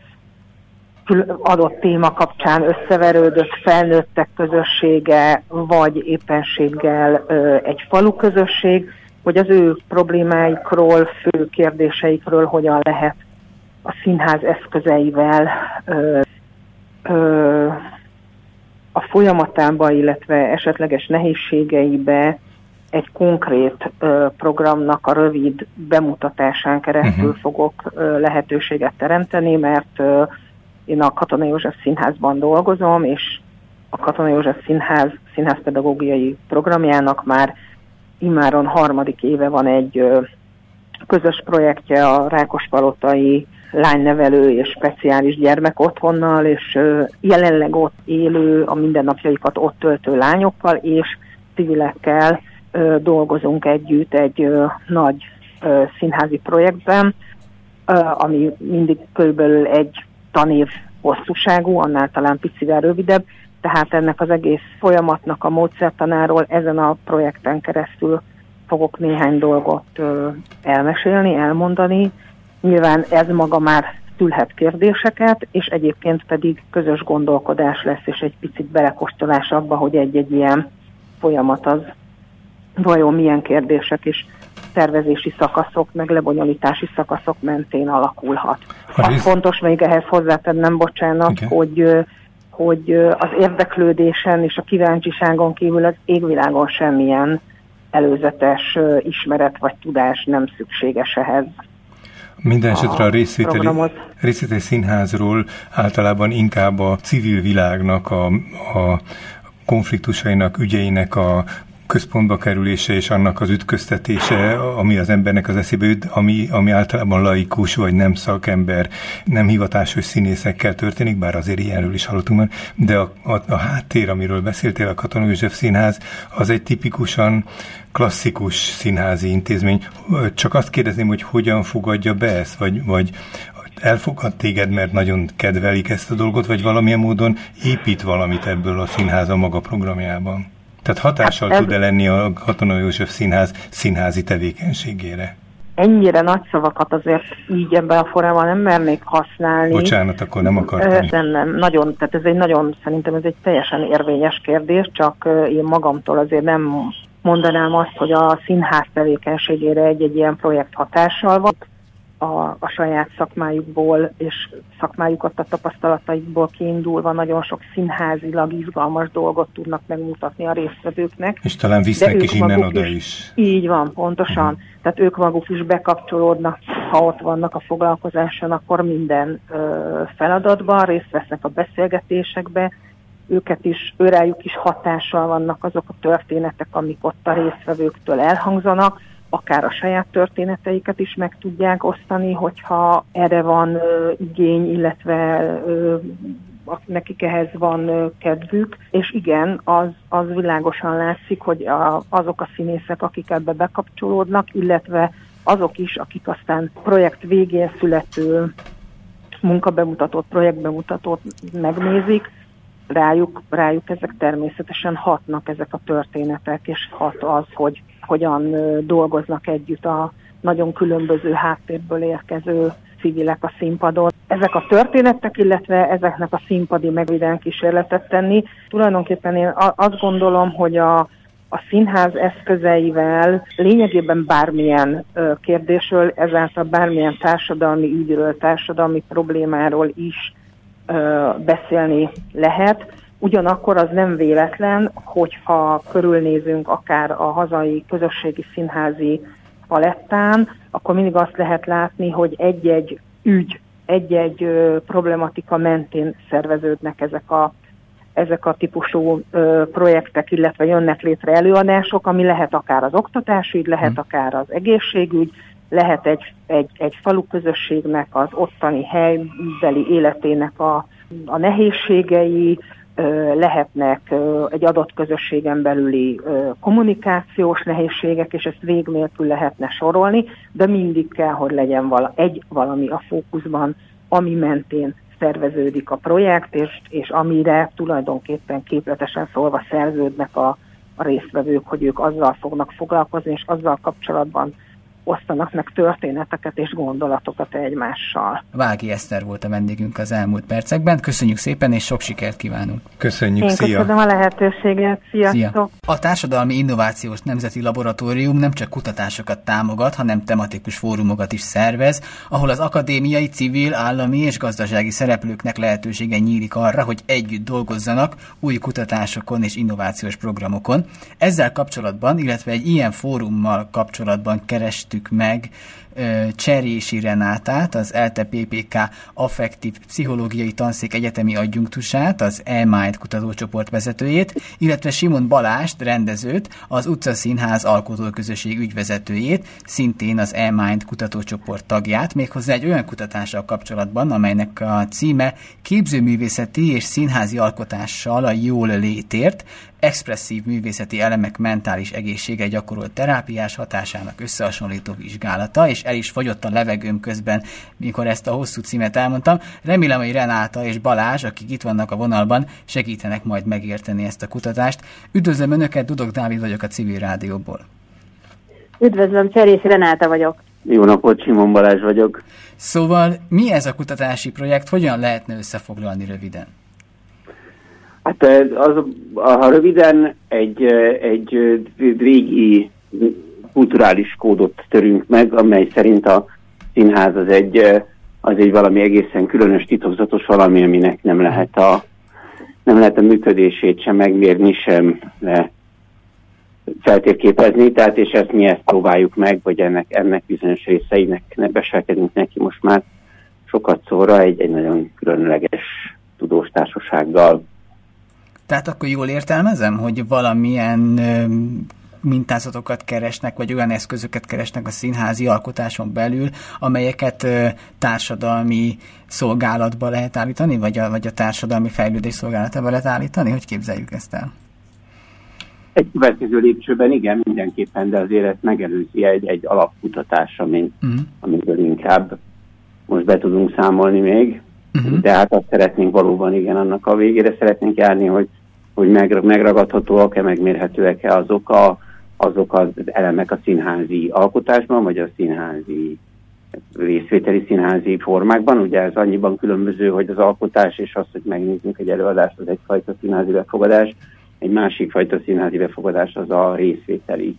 adott téma kapcsán összeverődött felnőttek közössége, vagy éppenséggel egy falu közösség, hogy az ő problémáikról, fő kérdéseikről hogyan lehet a színház eszközeivel ö, ö, a folyamatába, illetve esetleges nehézségeibe egy konkrét ö, programnak a rövid bemutatásán keresztül uh-huh. fogok ö, lehetőséget teremteni, mert ö, én a Katona József Színházban dolgozom, és a Katona József Színház színházpedagógiai programjának már immáron harmadik éve van egy közös projektje a Rákospalotai lánynevelő és speciális gyermek otthonnal, és jelenleg ott élő, a mindennapjaikat ott töltő lányokkal és civilekkel dolgozunk együtt egy nagy színházi projektben, ami mindig körülbelül egy tanév hosszúságú, annál talán picivel rövidebb, tehát ennek az egész folyamatnak a módszertanáról ezen a projekten keresztül fogok néhány dolgot elmesélni, elmondani. Nyilván ez maga már felvetülhet kérdéseket, és egyébként pedig közös gondolkodás lesz, és egy picit belekostolás abba, hogy egy-egy ilyen folyamat az vajon milyen kérdések és tervezési szakaszok, meg lebonyolítási szakaszok mentén alakulhat. Az fontos még ehhez hozzátennem, bocsánat, okay. hogy hogy az érdeklődésen és a kíváncsiságon kívül az égvilágon semmilyen előzetes ismeret vagy tudás nem szükséges ehhez. Minden esetre a részvételi, részvételi színházról általában inkább a civil világnak, a, a konfliktusainak, ügyeinek a központba kerülése és annak az ütköztetése, ami az embernek az eszébe üt, ami, ami általában laikus vagy nem szakember, nem hivatásos színészekkel történik, bár azért ilyenről is hallottunk már, de a, a, a háttér, amiről beszéltél, a Katona József Színház, az egy tipikusan klasszikus színházi intézmény. Csak azt kérdezném, hogy hogyan fogadja be ezt, vagy, vagy elfogad téged, mert nagyon kedvelik ezt a dolgot, vagy valamilyen módon épít valamit ebből a színház a maga programjában? Tehát hatással hát tud-e lenni a Katona József Színház színházi tevékenységére? Ennyire nagy szavakat azért így ebben a formában nem mernék használni. Bocsánat, akkor nem akartam. Nem, nem, nagyon, tehát ez egy nagyon, szerintem ez egy teljesen érvényes kérdés, csak én magamtól azért nem mondanám azt, hogy a színház tevékenységére egy-egy ilyen projekt hatással van a, a saját szakmájukból és szakmájukat a tapasztalataikból kiindulva nagyon sok színházilag izgalmas dolgot tudnak megmutatni a résztvevőknek. És talán visznek is innen oda is. is. Így van, pontosan. Uh-huh. Tehát ők maguk is bekapcsolódnak, ha ott vannak a foglalkozáson, akkor minden ö, feladatban részt vesznek a beszélgetésekbe, őket is, őrájuk is hatással vannak azok a történetek, amik ott a résztvevőktől elhangzanak, akár a saját történeteiket is meg tudják osztani, hogyha erre van ö, igény, illetve ö, nekik ehhez van kedvük, és igen, az, az világosan látszik, hogy a, azok a színészek, akik ebbe bekapcsolódnak, illetve azok is, akik aztán projekt végén születő munkabemutatót, projektbemutatót megnézik, rájuk, rájuk ezek természetesen hatnak ezek a történetek, és hat az, hogy hogyan dolgoznak együtt a nagyon különböző háttérből érkező civilek a színpadon. Ezek a történetek, illetve ezeknek a színpadi megviden kísérletet tenni. Tulajdonképpen én azt gondolom, hogy a, a színház eszközeivel lényegében bármilyen kérdésről, ezáltal bármilyen társadalmi ügyről, társadalmi problémáról is beszélni lehet. Ugyanakkor az nem véletlen, hogyha körülnézünk akár a hazai közösségi színházi palettán, akkor mindig azt lehet látni, hogy egy-egy ügy, egy-egy problematika mentén szerveződnek ezek a, ezek a típusú ö, projektek, illetve jönnek létre előadások, ami lehet akár az oktatásügy, lehet hmm. akár az egészségügy, lehet egy, egy, egy falu közösségnek az ottani helybeli életének a, a nehézségei, lehetnek egy adott közösségen belüli kommunikációs nehézségek, és ezt vég nélkül lehetne sorolni, de mindig kell, hogy legyen vala, egy valami a fókuszban, ami mentén szerveződik a projekt, és, és amire tulajdonképpen képletesen szólva szerződnek a, a résztvevők, hogy ők azzal fognak foglalkozni, és azzal kapcsolatban osztanak meg történeteket és gondolatokat egymással. Vági Eszter volt a vendégünk az elmúlt percekben. Köszönjük szépen, és sok sikert kívánunk! Köszönjük, Én szia! köszönöm a lehetőséget, sziasztok! Szia. A Társadalmi Innovációs Nemzeti Laboratórium nem csak kutatásokat támogat, hanem tematikus fórumokat is szervez, ahol az akadémiai, civil, állami és gazdasági szereplőknek lehetősége nyílik arra, hogy együtt dolgozzanak új kutatásokon és innovációs programokon. Ezzel kapcsolatban, illetve egy ilyen fórummal kapcsolatban keres kerestük meg Cserési Renátát, az ELTE PPK affektív pszichológiai tanszék egyetemi adjunktusát, az E-Mind kutatócsoport vezetőjét, illetve Simon Balást, rendezőt, az Utcaszínház alkotóközösség ügyvezetőjét, szintén az E-Mind kutatócsoport tagját, méghozzá egy olyan kutatással kapcsolatban, amelynek a címe Képzőművészeti és színházi alkotással a jól létért, expresszív művészeti elemek mentális egészsége gyakorolt terápiás hatásának összehasonlító vizsgálata, és el is fogyott a levegőm közben, mikor ezt a hosszú címet elmondtam. Remélem, hogy Renáta és Balázs, akik itt vannak a vonalban, segítenek majd megérteni ezt a kutatást. Üdvözlöm Önöket, Dudok Dávid vagyok a Civil Rádióból. Üdvözlöm, Cserés Renáta vagyok. Jó napot, Simon Balázs vagyok. Szóval mi ez a kutatási projekt, hogyan lehetne összefoglalni röviden? Hát az, ha röviden egy, egy régi kulturális kódot törünk meg, amely szerint a színház az egy, az egy valami egészen különös, titokzatos valami, aminek nem lehet a, nem lehet a működését sem megmérni, sem le feltérképezni, tehát és ezt mi ezt próbáljuk meg, vagy ennek, ennek bizonyos részeinek beselkedünk neki most már sokat szóra egy, egy nagyon különleges tudós társasággal. Tehát akkor jól értelmezem, hogy valamilyen mintázatokat keresnek, vagy olyan eszközöket keresnek a színházi alkotáson belül, amelyeket társadalmi szolgálatba lehet állítani, vagy a, vagy a társadalmi fejlődés szolgálatába lehet állítani? Hogy képzeljük ezt el? Egy következő lépcsőben igen, mindenképpen, de azért ezt megelőzi egy, egy alapkutatás, amin, uh-huh. amiből inkább most be tudunk számolni még. Uh-huh. De hát azt szeretnénk valóban, igen, annak a végére szeretnénk járni, hogy, hogy megragadhatóak-e, megmérhetőek-e azok, a, azok az elemek a színházi alkotásban, vagy a színházi részvételi színházi formákban. Ugye ez annyiban különböző, hogy az alkotás és az, hogy megnézzünk egy előadást, az egyfajta színházi befogadás, egy másik fajta színházi befogadás az a részvételi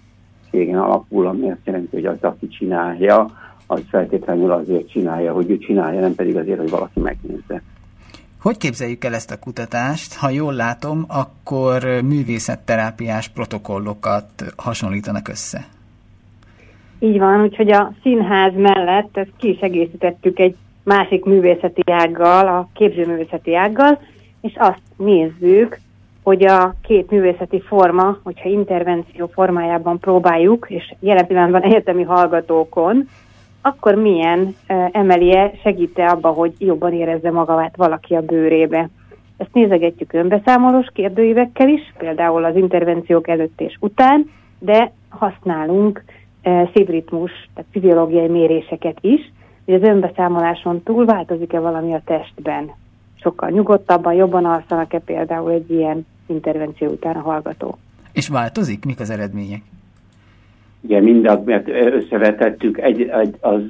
cégen alapul, ami azt jelenti, hogy az, aki csinálja, az feltétlenül azért csinálja, hogy ő csinálja, nem pedig azért, hogy valaki megnézze. Hogy képzeljük el ezt a kutatást? Ha jól látom, akkor művészetterápiás protokollokat hasonlítanak össze. Így van, úgyhogy a színház mellett ezt ki is egészítettük egy másik művészeti ággal, a képzőművészeti ággal, és azt nézzük, hogy a két művészeti forma, hogyha intervenció formájában próbáljuk, és jelen pillanatban egyetemi hallgatókon, akkor milyen emelie segíte abba, hogy jobban érezze magát valaki a bőrébe. Ezt nézegetjük önbeszámolós kérdőívekkel is, például az intervenciók előtt és után, de használunk szívritmus, tehát fiziológiai méréseket is, hogy az önbeszámoláson túl változik-e valami a testben. Sokkal nyugodtabban, jobban alszanak-e például egy ilyen intervenció után a hallgató. És változik? Mik az eredmények? Igen, mind mert összevetettük egy, egy, az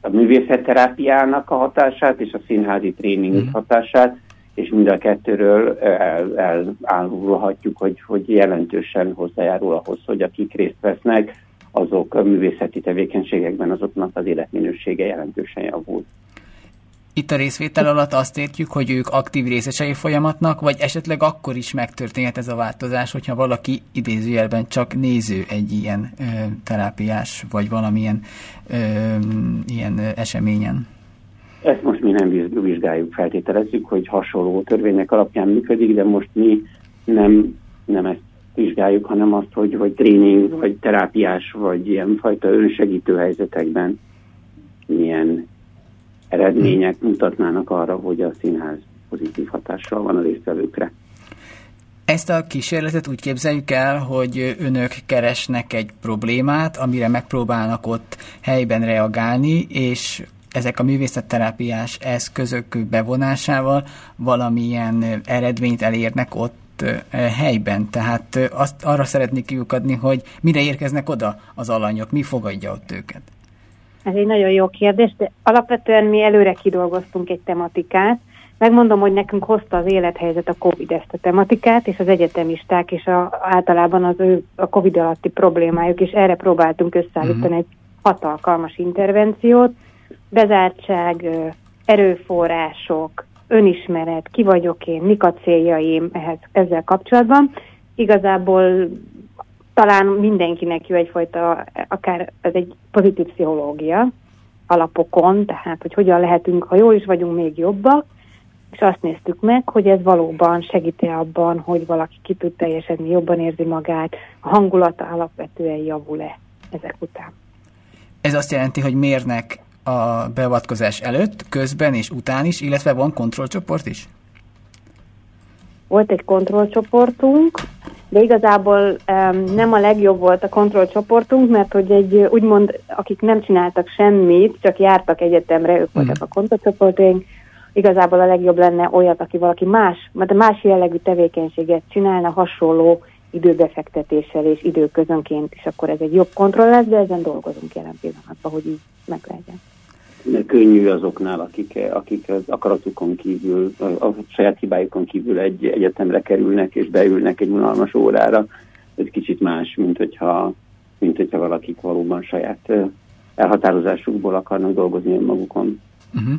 a művészetterápiának a hatását és a színházi tréning mm. hatását, és mind a kettőről el, elárulhatjuk, hogy, hogy jelentősen hozzájárul ahhoz, hogy akik részt vesznek, azok a művészeti tevékenységekben azoknak az életminősége jelentősen javul. Itt a részvétel alatt azt értjük, hogy ők aktív részesei folyamatnak, vagy esetleg akkor is megtörténhet ez a változás, hogyha valaki idézőjelben csak néző egy ilyen ö, terápiás, vagy valamilyen ö, ilyen ö, eseményen. Ezt most mi nem vizsgáljuk, feltételezzük, hogy hasonló törvények alapján működik, de most mi nem, nem ezt vizsgáljuk, hanem azt, hogy, hogy tréning, vagy terápiás, vagy ilyen fajta önsegítő helyzetekben milyen eredmények mutatnának arra, hogy a színház pozitív hatással van a résztvevőkre. Ezt a kísérletet úgy képzeljük el, hogy önök keresnek egy problémát, amire megpróbálnak ott helyben reagálni, és ezek a művészetterápiás eszközök bevonásával valamilyen eredményt elérnek ott helyben. Tehát azt arra szeretnék kiukadni, hogy mire érkeznek oda az alanyok, mi fogadja ott őket. Ez egy nagyon jó kérdés, de alapvetően mi előre kidolgoztunk egy tematikát. Megmondom, hogy nekünk hozta az élethelyzet a COVID ezt a tematikát, és az egyetemisták, és a, általában az ő a COVID alatti problémájuk, és erre próbáltunk összeállítani uh-huh. egy hatalkalmas intervenciót. Bezártság, erőforrások, önismeret, ki vagyok én, mik a céljaim ehhez, ezzel kapcsolatban. Igazából talán mindenkinek jó egyfajta, akár ez egy pozitív pszichológia alapokon, tehát hogy hogyan lehetünk, ha jól is vagyunk, még jobbak, és azt néztük meg, hogy ez valóban segíti abban, hogy valaki ki tud teljesedni, jobban érzi magát, a hangulata alapvetően javul-e ezek után. Ez azt jelenti, hogy mérnek a beavatkozás előtt, közben és után is, illetve van kontrollcsoport is? Volt egy kontrollcsoportunk, de igazából um, nem a legjobb volt a kontrollcsoportunk, mert hogy egy úgymond, akik nem csináltak semmit, csak jártak egyetemre, ők voltak mm. a kontrollcsoportunk, igazából a legjobb lenne olyat, aki valaki más, mert más jellegű tevékenységet csinálna hasonló időbefektetéssel és időközönként, és akkor ez egy jobb kontroll lesz, de ezen dolgozunk jelen pillanatban, hogy így meg legyen. Könnyű azoknál, akik, akik az akaratukon kívül, a saját hibájukon kívül egy egyetemre kerülnek és beülnek egy unalmas órára. Ez kicsit más, mint hogyha, mint hogyha valakik valóban saját elhatározásukból akarnak dolgozni magukon. Uh-huh.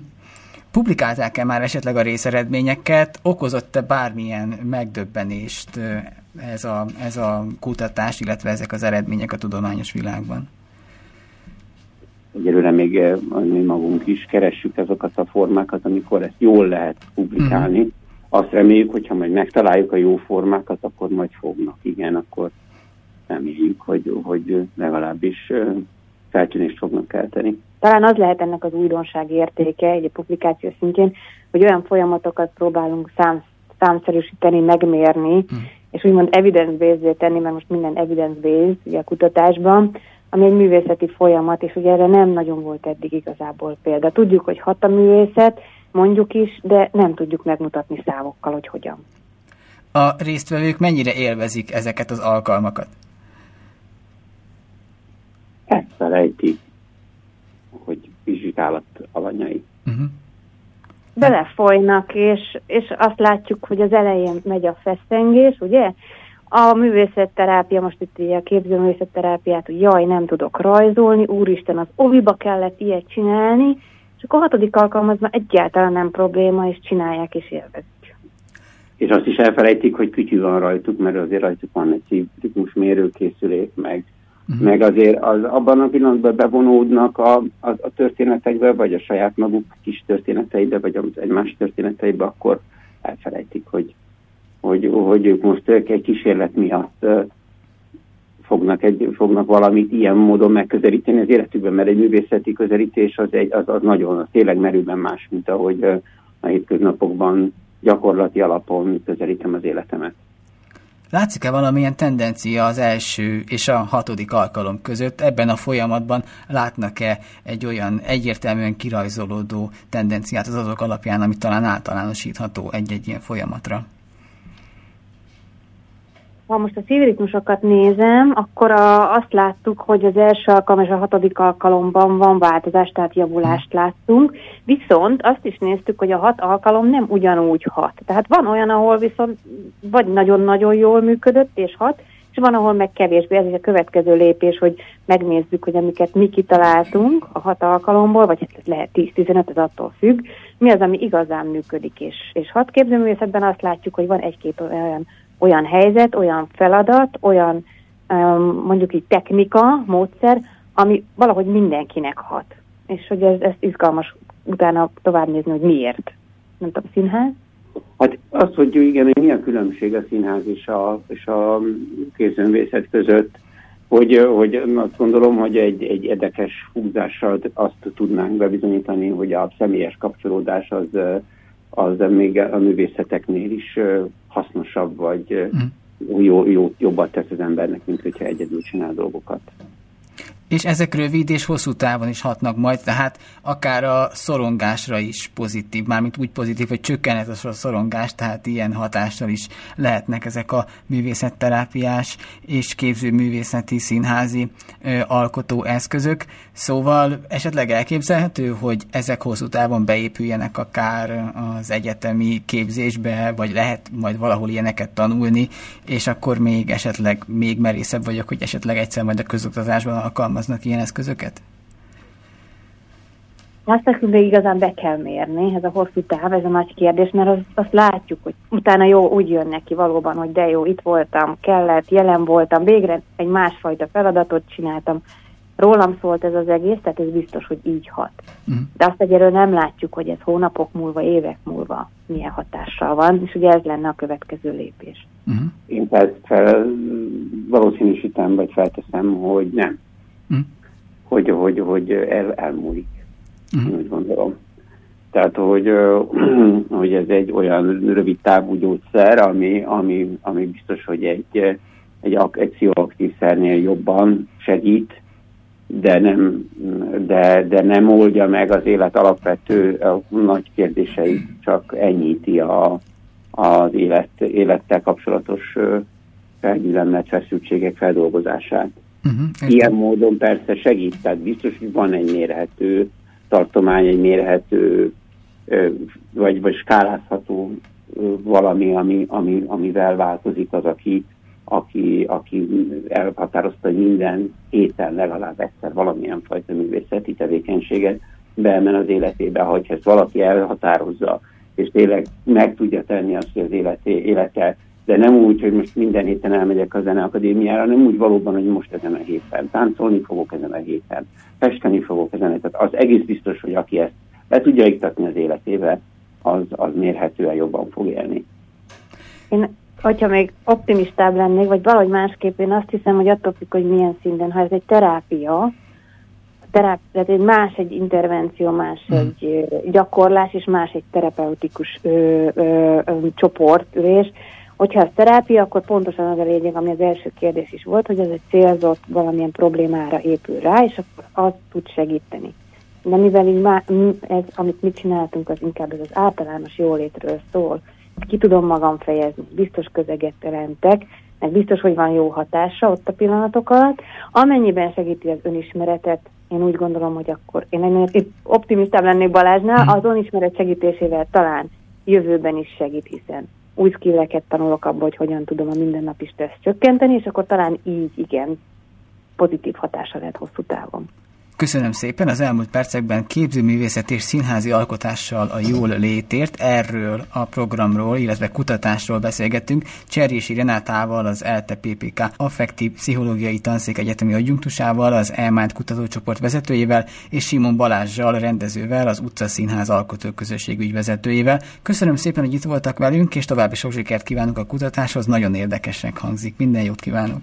Publikálták-e már esetleg a részeredményeket? Okozott-e bármilyen megdöbbenést ez a, ez a kutatás, illetve ezek az eredmények a tudományos világban? Egyelőre még mi magunk is keressük azokat a formákat, amikor ezt jól lehet publikálni. Mm. Azt reméljük, hogyha majd megtaláljuk a jó formákat, akkor majd fognak. Igen, akkor reméljük, hogy, hogy legalábbis feltűnést fognak kelteni. Talán az lehet ennek az újdonság értéke egy publikáció szintjén, hogy olyan folyamatokat próbálunk szám, számszerűsíteni, megmérni, mm. és úgymond evidence-based tenni, mert most minden evidence-based ugye a kutatásban, ami egy művészeti folyamat, és ugye erre nem nagyon volt eddig igazából példa. Tudjuk, hogy hat a művészet, mondjuk is, de nem tudjuk megmutatni számokkal, hogy hogyan. A résztvevők mennyire élvezik ezeket az alkalmakat? Ezt felejtik, hogy vizsgálat alanyai. Uh-huh. Belefolynak, és, és azt látjuk, hogy az elején megy a feszengés, ugye? A művészetterápia, most itt ugye a képzőművészetterápiát, hogy jaj, nem tudok rajzolni, úristen, az oviba kellett ilyet csinálni, és akkor a hatodik alkalmazban egyáltalán nem probléma, és csinálják, és élvezik. És azt is elfelejtik, hogy kütyű van rajtuk, mert azért rajtuk van egy szívritmus mérőkészülék, meg, uh-huh. meg azért az, abban a pillanatban bevonódnak a, a, a történetekbe, vagy a saját maguk kis történeteibe, vagy az egymás történeteibe, akkor elfelejtik, hogy hogy, hogy ők most egy kísérlet miatt fognak, egy, fognak valamit ilyen módon megközelíteni az életükben, mert egy művészeti közelítés az, egy, az, az nagyon, az tényleg merőben más, mint ahogy a hétköznapokban gyakorlati alapon közelítem az életemet. Látszik-e valamilyen tendencia az első és a hatodik alkalom között? Ebben a folyamatban látnak-e egy olyan egyértelműen kirajzolódó tendenciát az azok alapján, ami talán általánosítható egy-egy ilyen folyamatra? Ha most a szívritmusokat nézem, akkor a, azt láttuk, hogy az első alkalom és a hatodik alkalomban van változás, tehát javulást láttunk. Viszont azt is néztük, hogy a hat alkalom nem ugyanúgy hat. Tehát van olyan, ahol viszont vagy nagyon-nagyon jól működött és hat, és van, ahol meg kevésbé. Ez is a következő lépés, hogy megnézzük, hogy amiket mi kitaláltunk a hat alkalomból, vagy hát lehet 10-15, ez attól függ, mi az, ami igazán működik. És, és hat képzőművészetben azt látjuk, hogy van egy-két olyan olyan helyzet, olyan feladat, olyan mondjuk így technika, módszer, ami valahogy mindenkinek hat. És hogy ez, ez izgalmas utána tovább nézni, hogy miért. Nem tudom, színház? Hát azt, hogy igen, hogy mi a különbség a színház és a, és a kézönvészet között, hogy, hogy azt gondolom, hogy egy, egy érdekes húzással azt tudnánk bebizonyítani, hogy a személyes kapcsolódás az, az még a művészeteknél is hasznosabb, vagy mm. jó, jó, jobbat tesz az embernek, mint hogyha egyedül csinál dolgokat és ezek rövid és hosszú távon is hatnak majd, tehát akár a szorongásra is pozitív, mármint úgy pozitív, hogy csökkenhet a szorongás, tehát ilyen hatással is lehetnek ezek a művészetterápiás és képzőművészeti színházi ö, alkotó eszközök. Szóval esetleg elképzelhető, hogy ezek hosszú távon beépüljenek akár az egyetemi képzésbe, vagy lehet majd valahol ilyeneket tanulni, és akkor még esetleg még merészebb vagyok, hogy esetleg egyszer majd a közoktatásban alkalmaz alkalmaznak ilyen eszközöket? Azt nekünk még igazán be kell mérni, ez a hosszú táv, ez a nagy kérdés, mert az, azt látjuk, hogy utána jó, úgy jön neki valóban, hogy de jó, itt voltam, kellett, jelen voltam, végre egy másfajta feladatot csináltam, rólam szólt ez az egész, tehát ez biztos, hogy így hat. Uh-huh. De azt egyelőre nem látjuk, hogy ez hónapok múlva, évek múlva milyen hatással van, és ugye ez lenne a következő lépés. Uh-huh. Én fel, fel valószínűsítem, vagy felteszem, hogy nem mm. hogy, hogy, hogy el, elmúlik. Mm. Úgy gondolom. Tehát, hogy, (clears throat) hogy ez egy olyan rövid távú gyógyszer, ami, ami, ami biztos, hogy egy, egy, egy pszichoaktív szernél jobban segít, de nem, de, de nem oldja meg az élet alapvető nagy kérdéseit, csak ennyíti a, az élet, élettel kapcsolatos felgyülemlett feszültségek feldolgozását. Uh-huh, Ilyen módon persze segít, tehát biztos, hogy van egy mérhető tartomány, egy mérhető vagy, vagy skálázható valami, ami, ami, amivel változik az, aki, aki, aki elhatározta, hogy minden héten legalább egyszer valamilyen fajta művészeti tevékenységet beemen az életébe, hogyha ezt valaki elhatározza, és tényleg meg tudja tenni azt, hogy az életé, élete, de nem úgy, hogy most minden héten elmegyek a zeneakadémiára, hanem úgy valóban, hogy most ezen a héten táncolni fogok ezen a héten, festeni fogok ezen a héten. Az egész biztos, hogy aki ezt le tudja iktatni az életébe, az, az mérhetően jobban fog élni. Én, hogyha még optimistább lennék, vagy valahogy másképp, én azt hiszem, hogy attól függ, hogy milyen szinten, ha ez egy terápia, teráp, tehát egy más egy intervenció, más hmm. egy gyakorlás, és más egy terapeutikus ö, ö, ö, csoportülés. Hogyha ez terápia, akkor pontosan az a lényeg, ami az első kérdés is volt, hogy ez egy célzott valamilyen problémára épül rá, és akkor az tud segíteni. De mivel így má, ez, amit mi csináltunk, az inkább ez az általános jólétről szól, ki tudom magam fejezni, biztos közeget teremtek, meg biztos, hogy van jó hatása ott a pillanatok alatt. Amennyiben segíti az önismeretet, én úgy gondolom, hogy akkor én ennél optimistább lennék Balázsnál, hmm. az önismeret segítésével talán jövőben is segít, hiszen új skilleket tanulok abból, hogy hogyan tudom a mindennapi stressz csökkenteni, és akkor talán így igen pozitív hatása lehet hosszú távon. Köszönöm szépen az elmúlt percekben képzőművészet és színházi alkotással a jól létért. Erről a programról, illetve kutatásról beszélgettünk Cserési Renátával, az ELTE PPK Affektív Pszichológiai Tanszék Egyetemi adjunktusával, az Elmánt kutatócsoport vezetőjével és Simon Balázsjal, rendezővel, az Utca Színház alkotóközösség ügyvezetőjével. Köszönöm szépen, hogy itt voltak velünk, és további sok sikert kívánok a kutatáshoz, nagyon érdekesnek hangzik. Minden jót kívánok!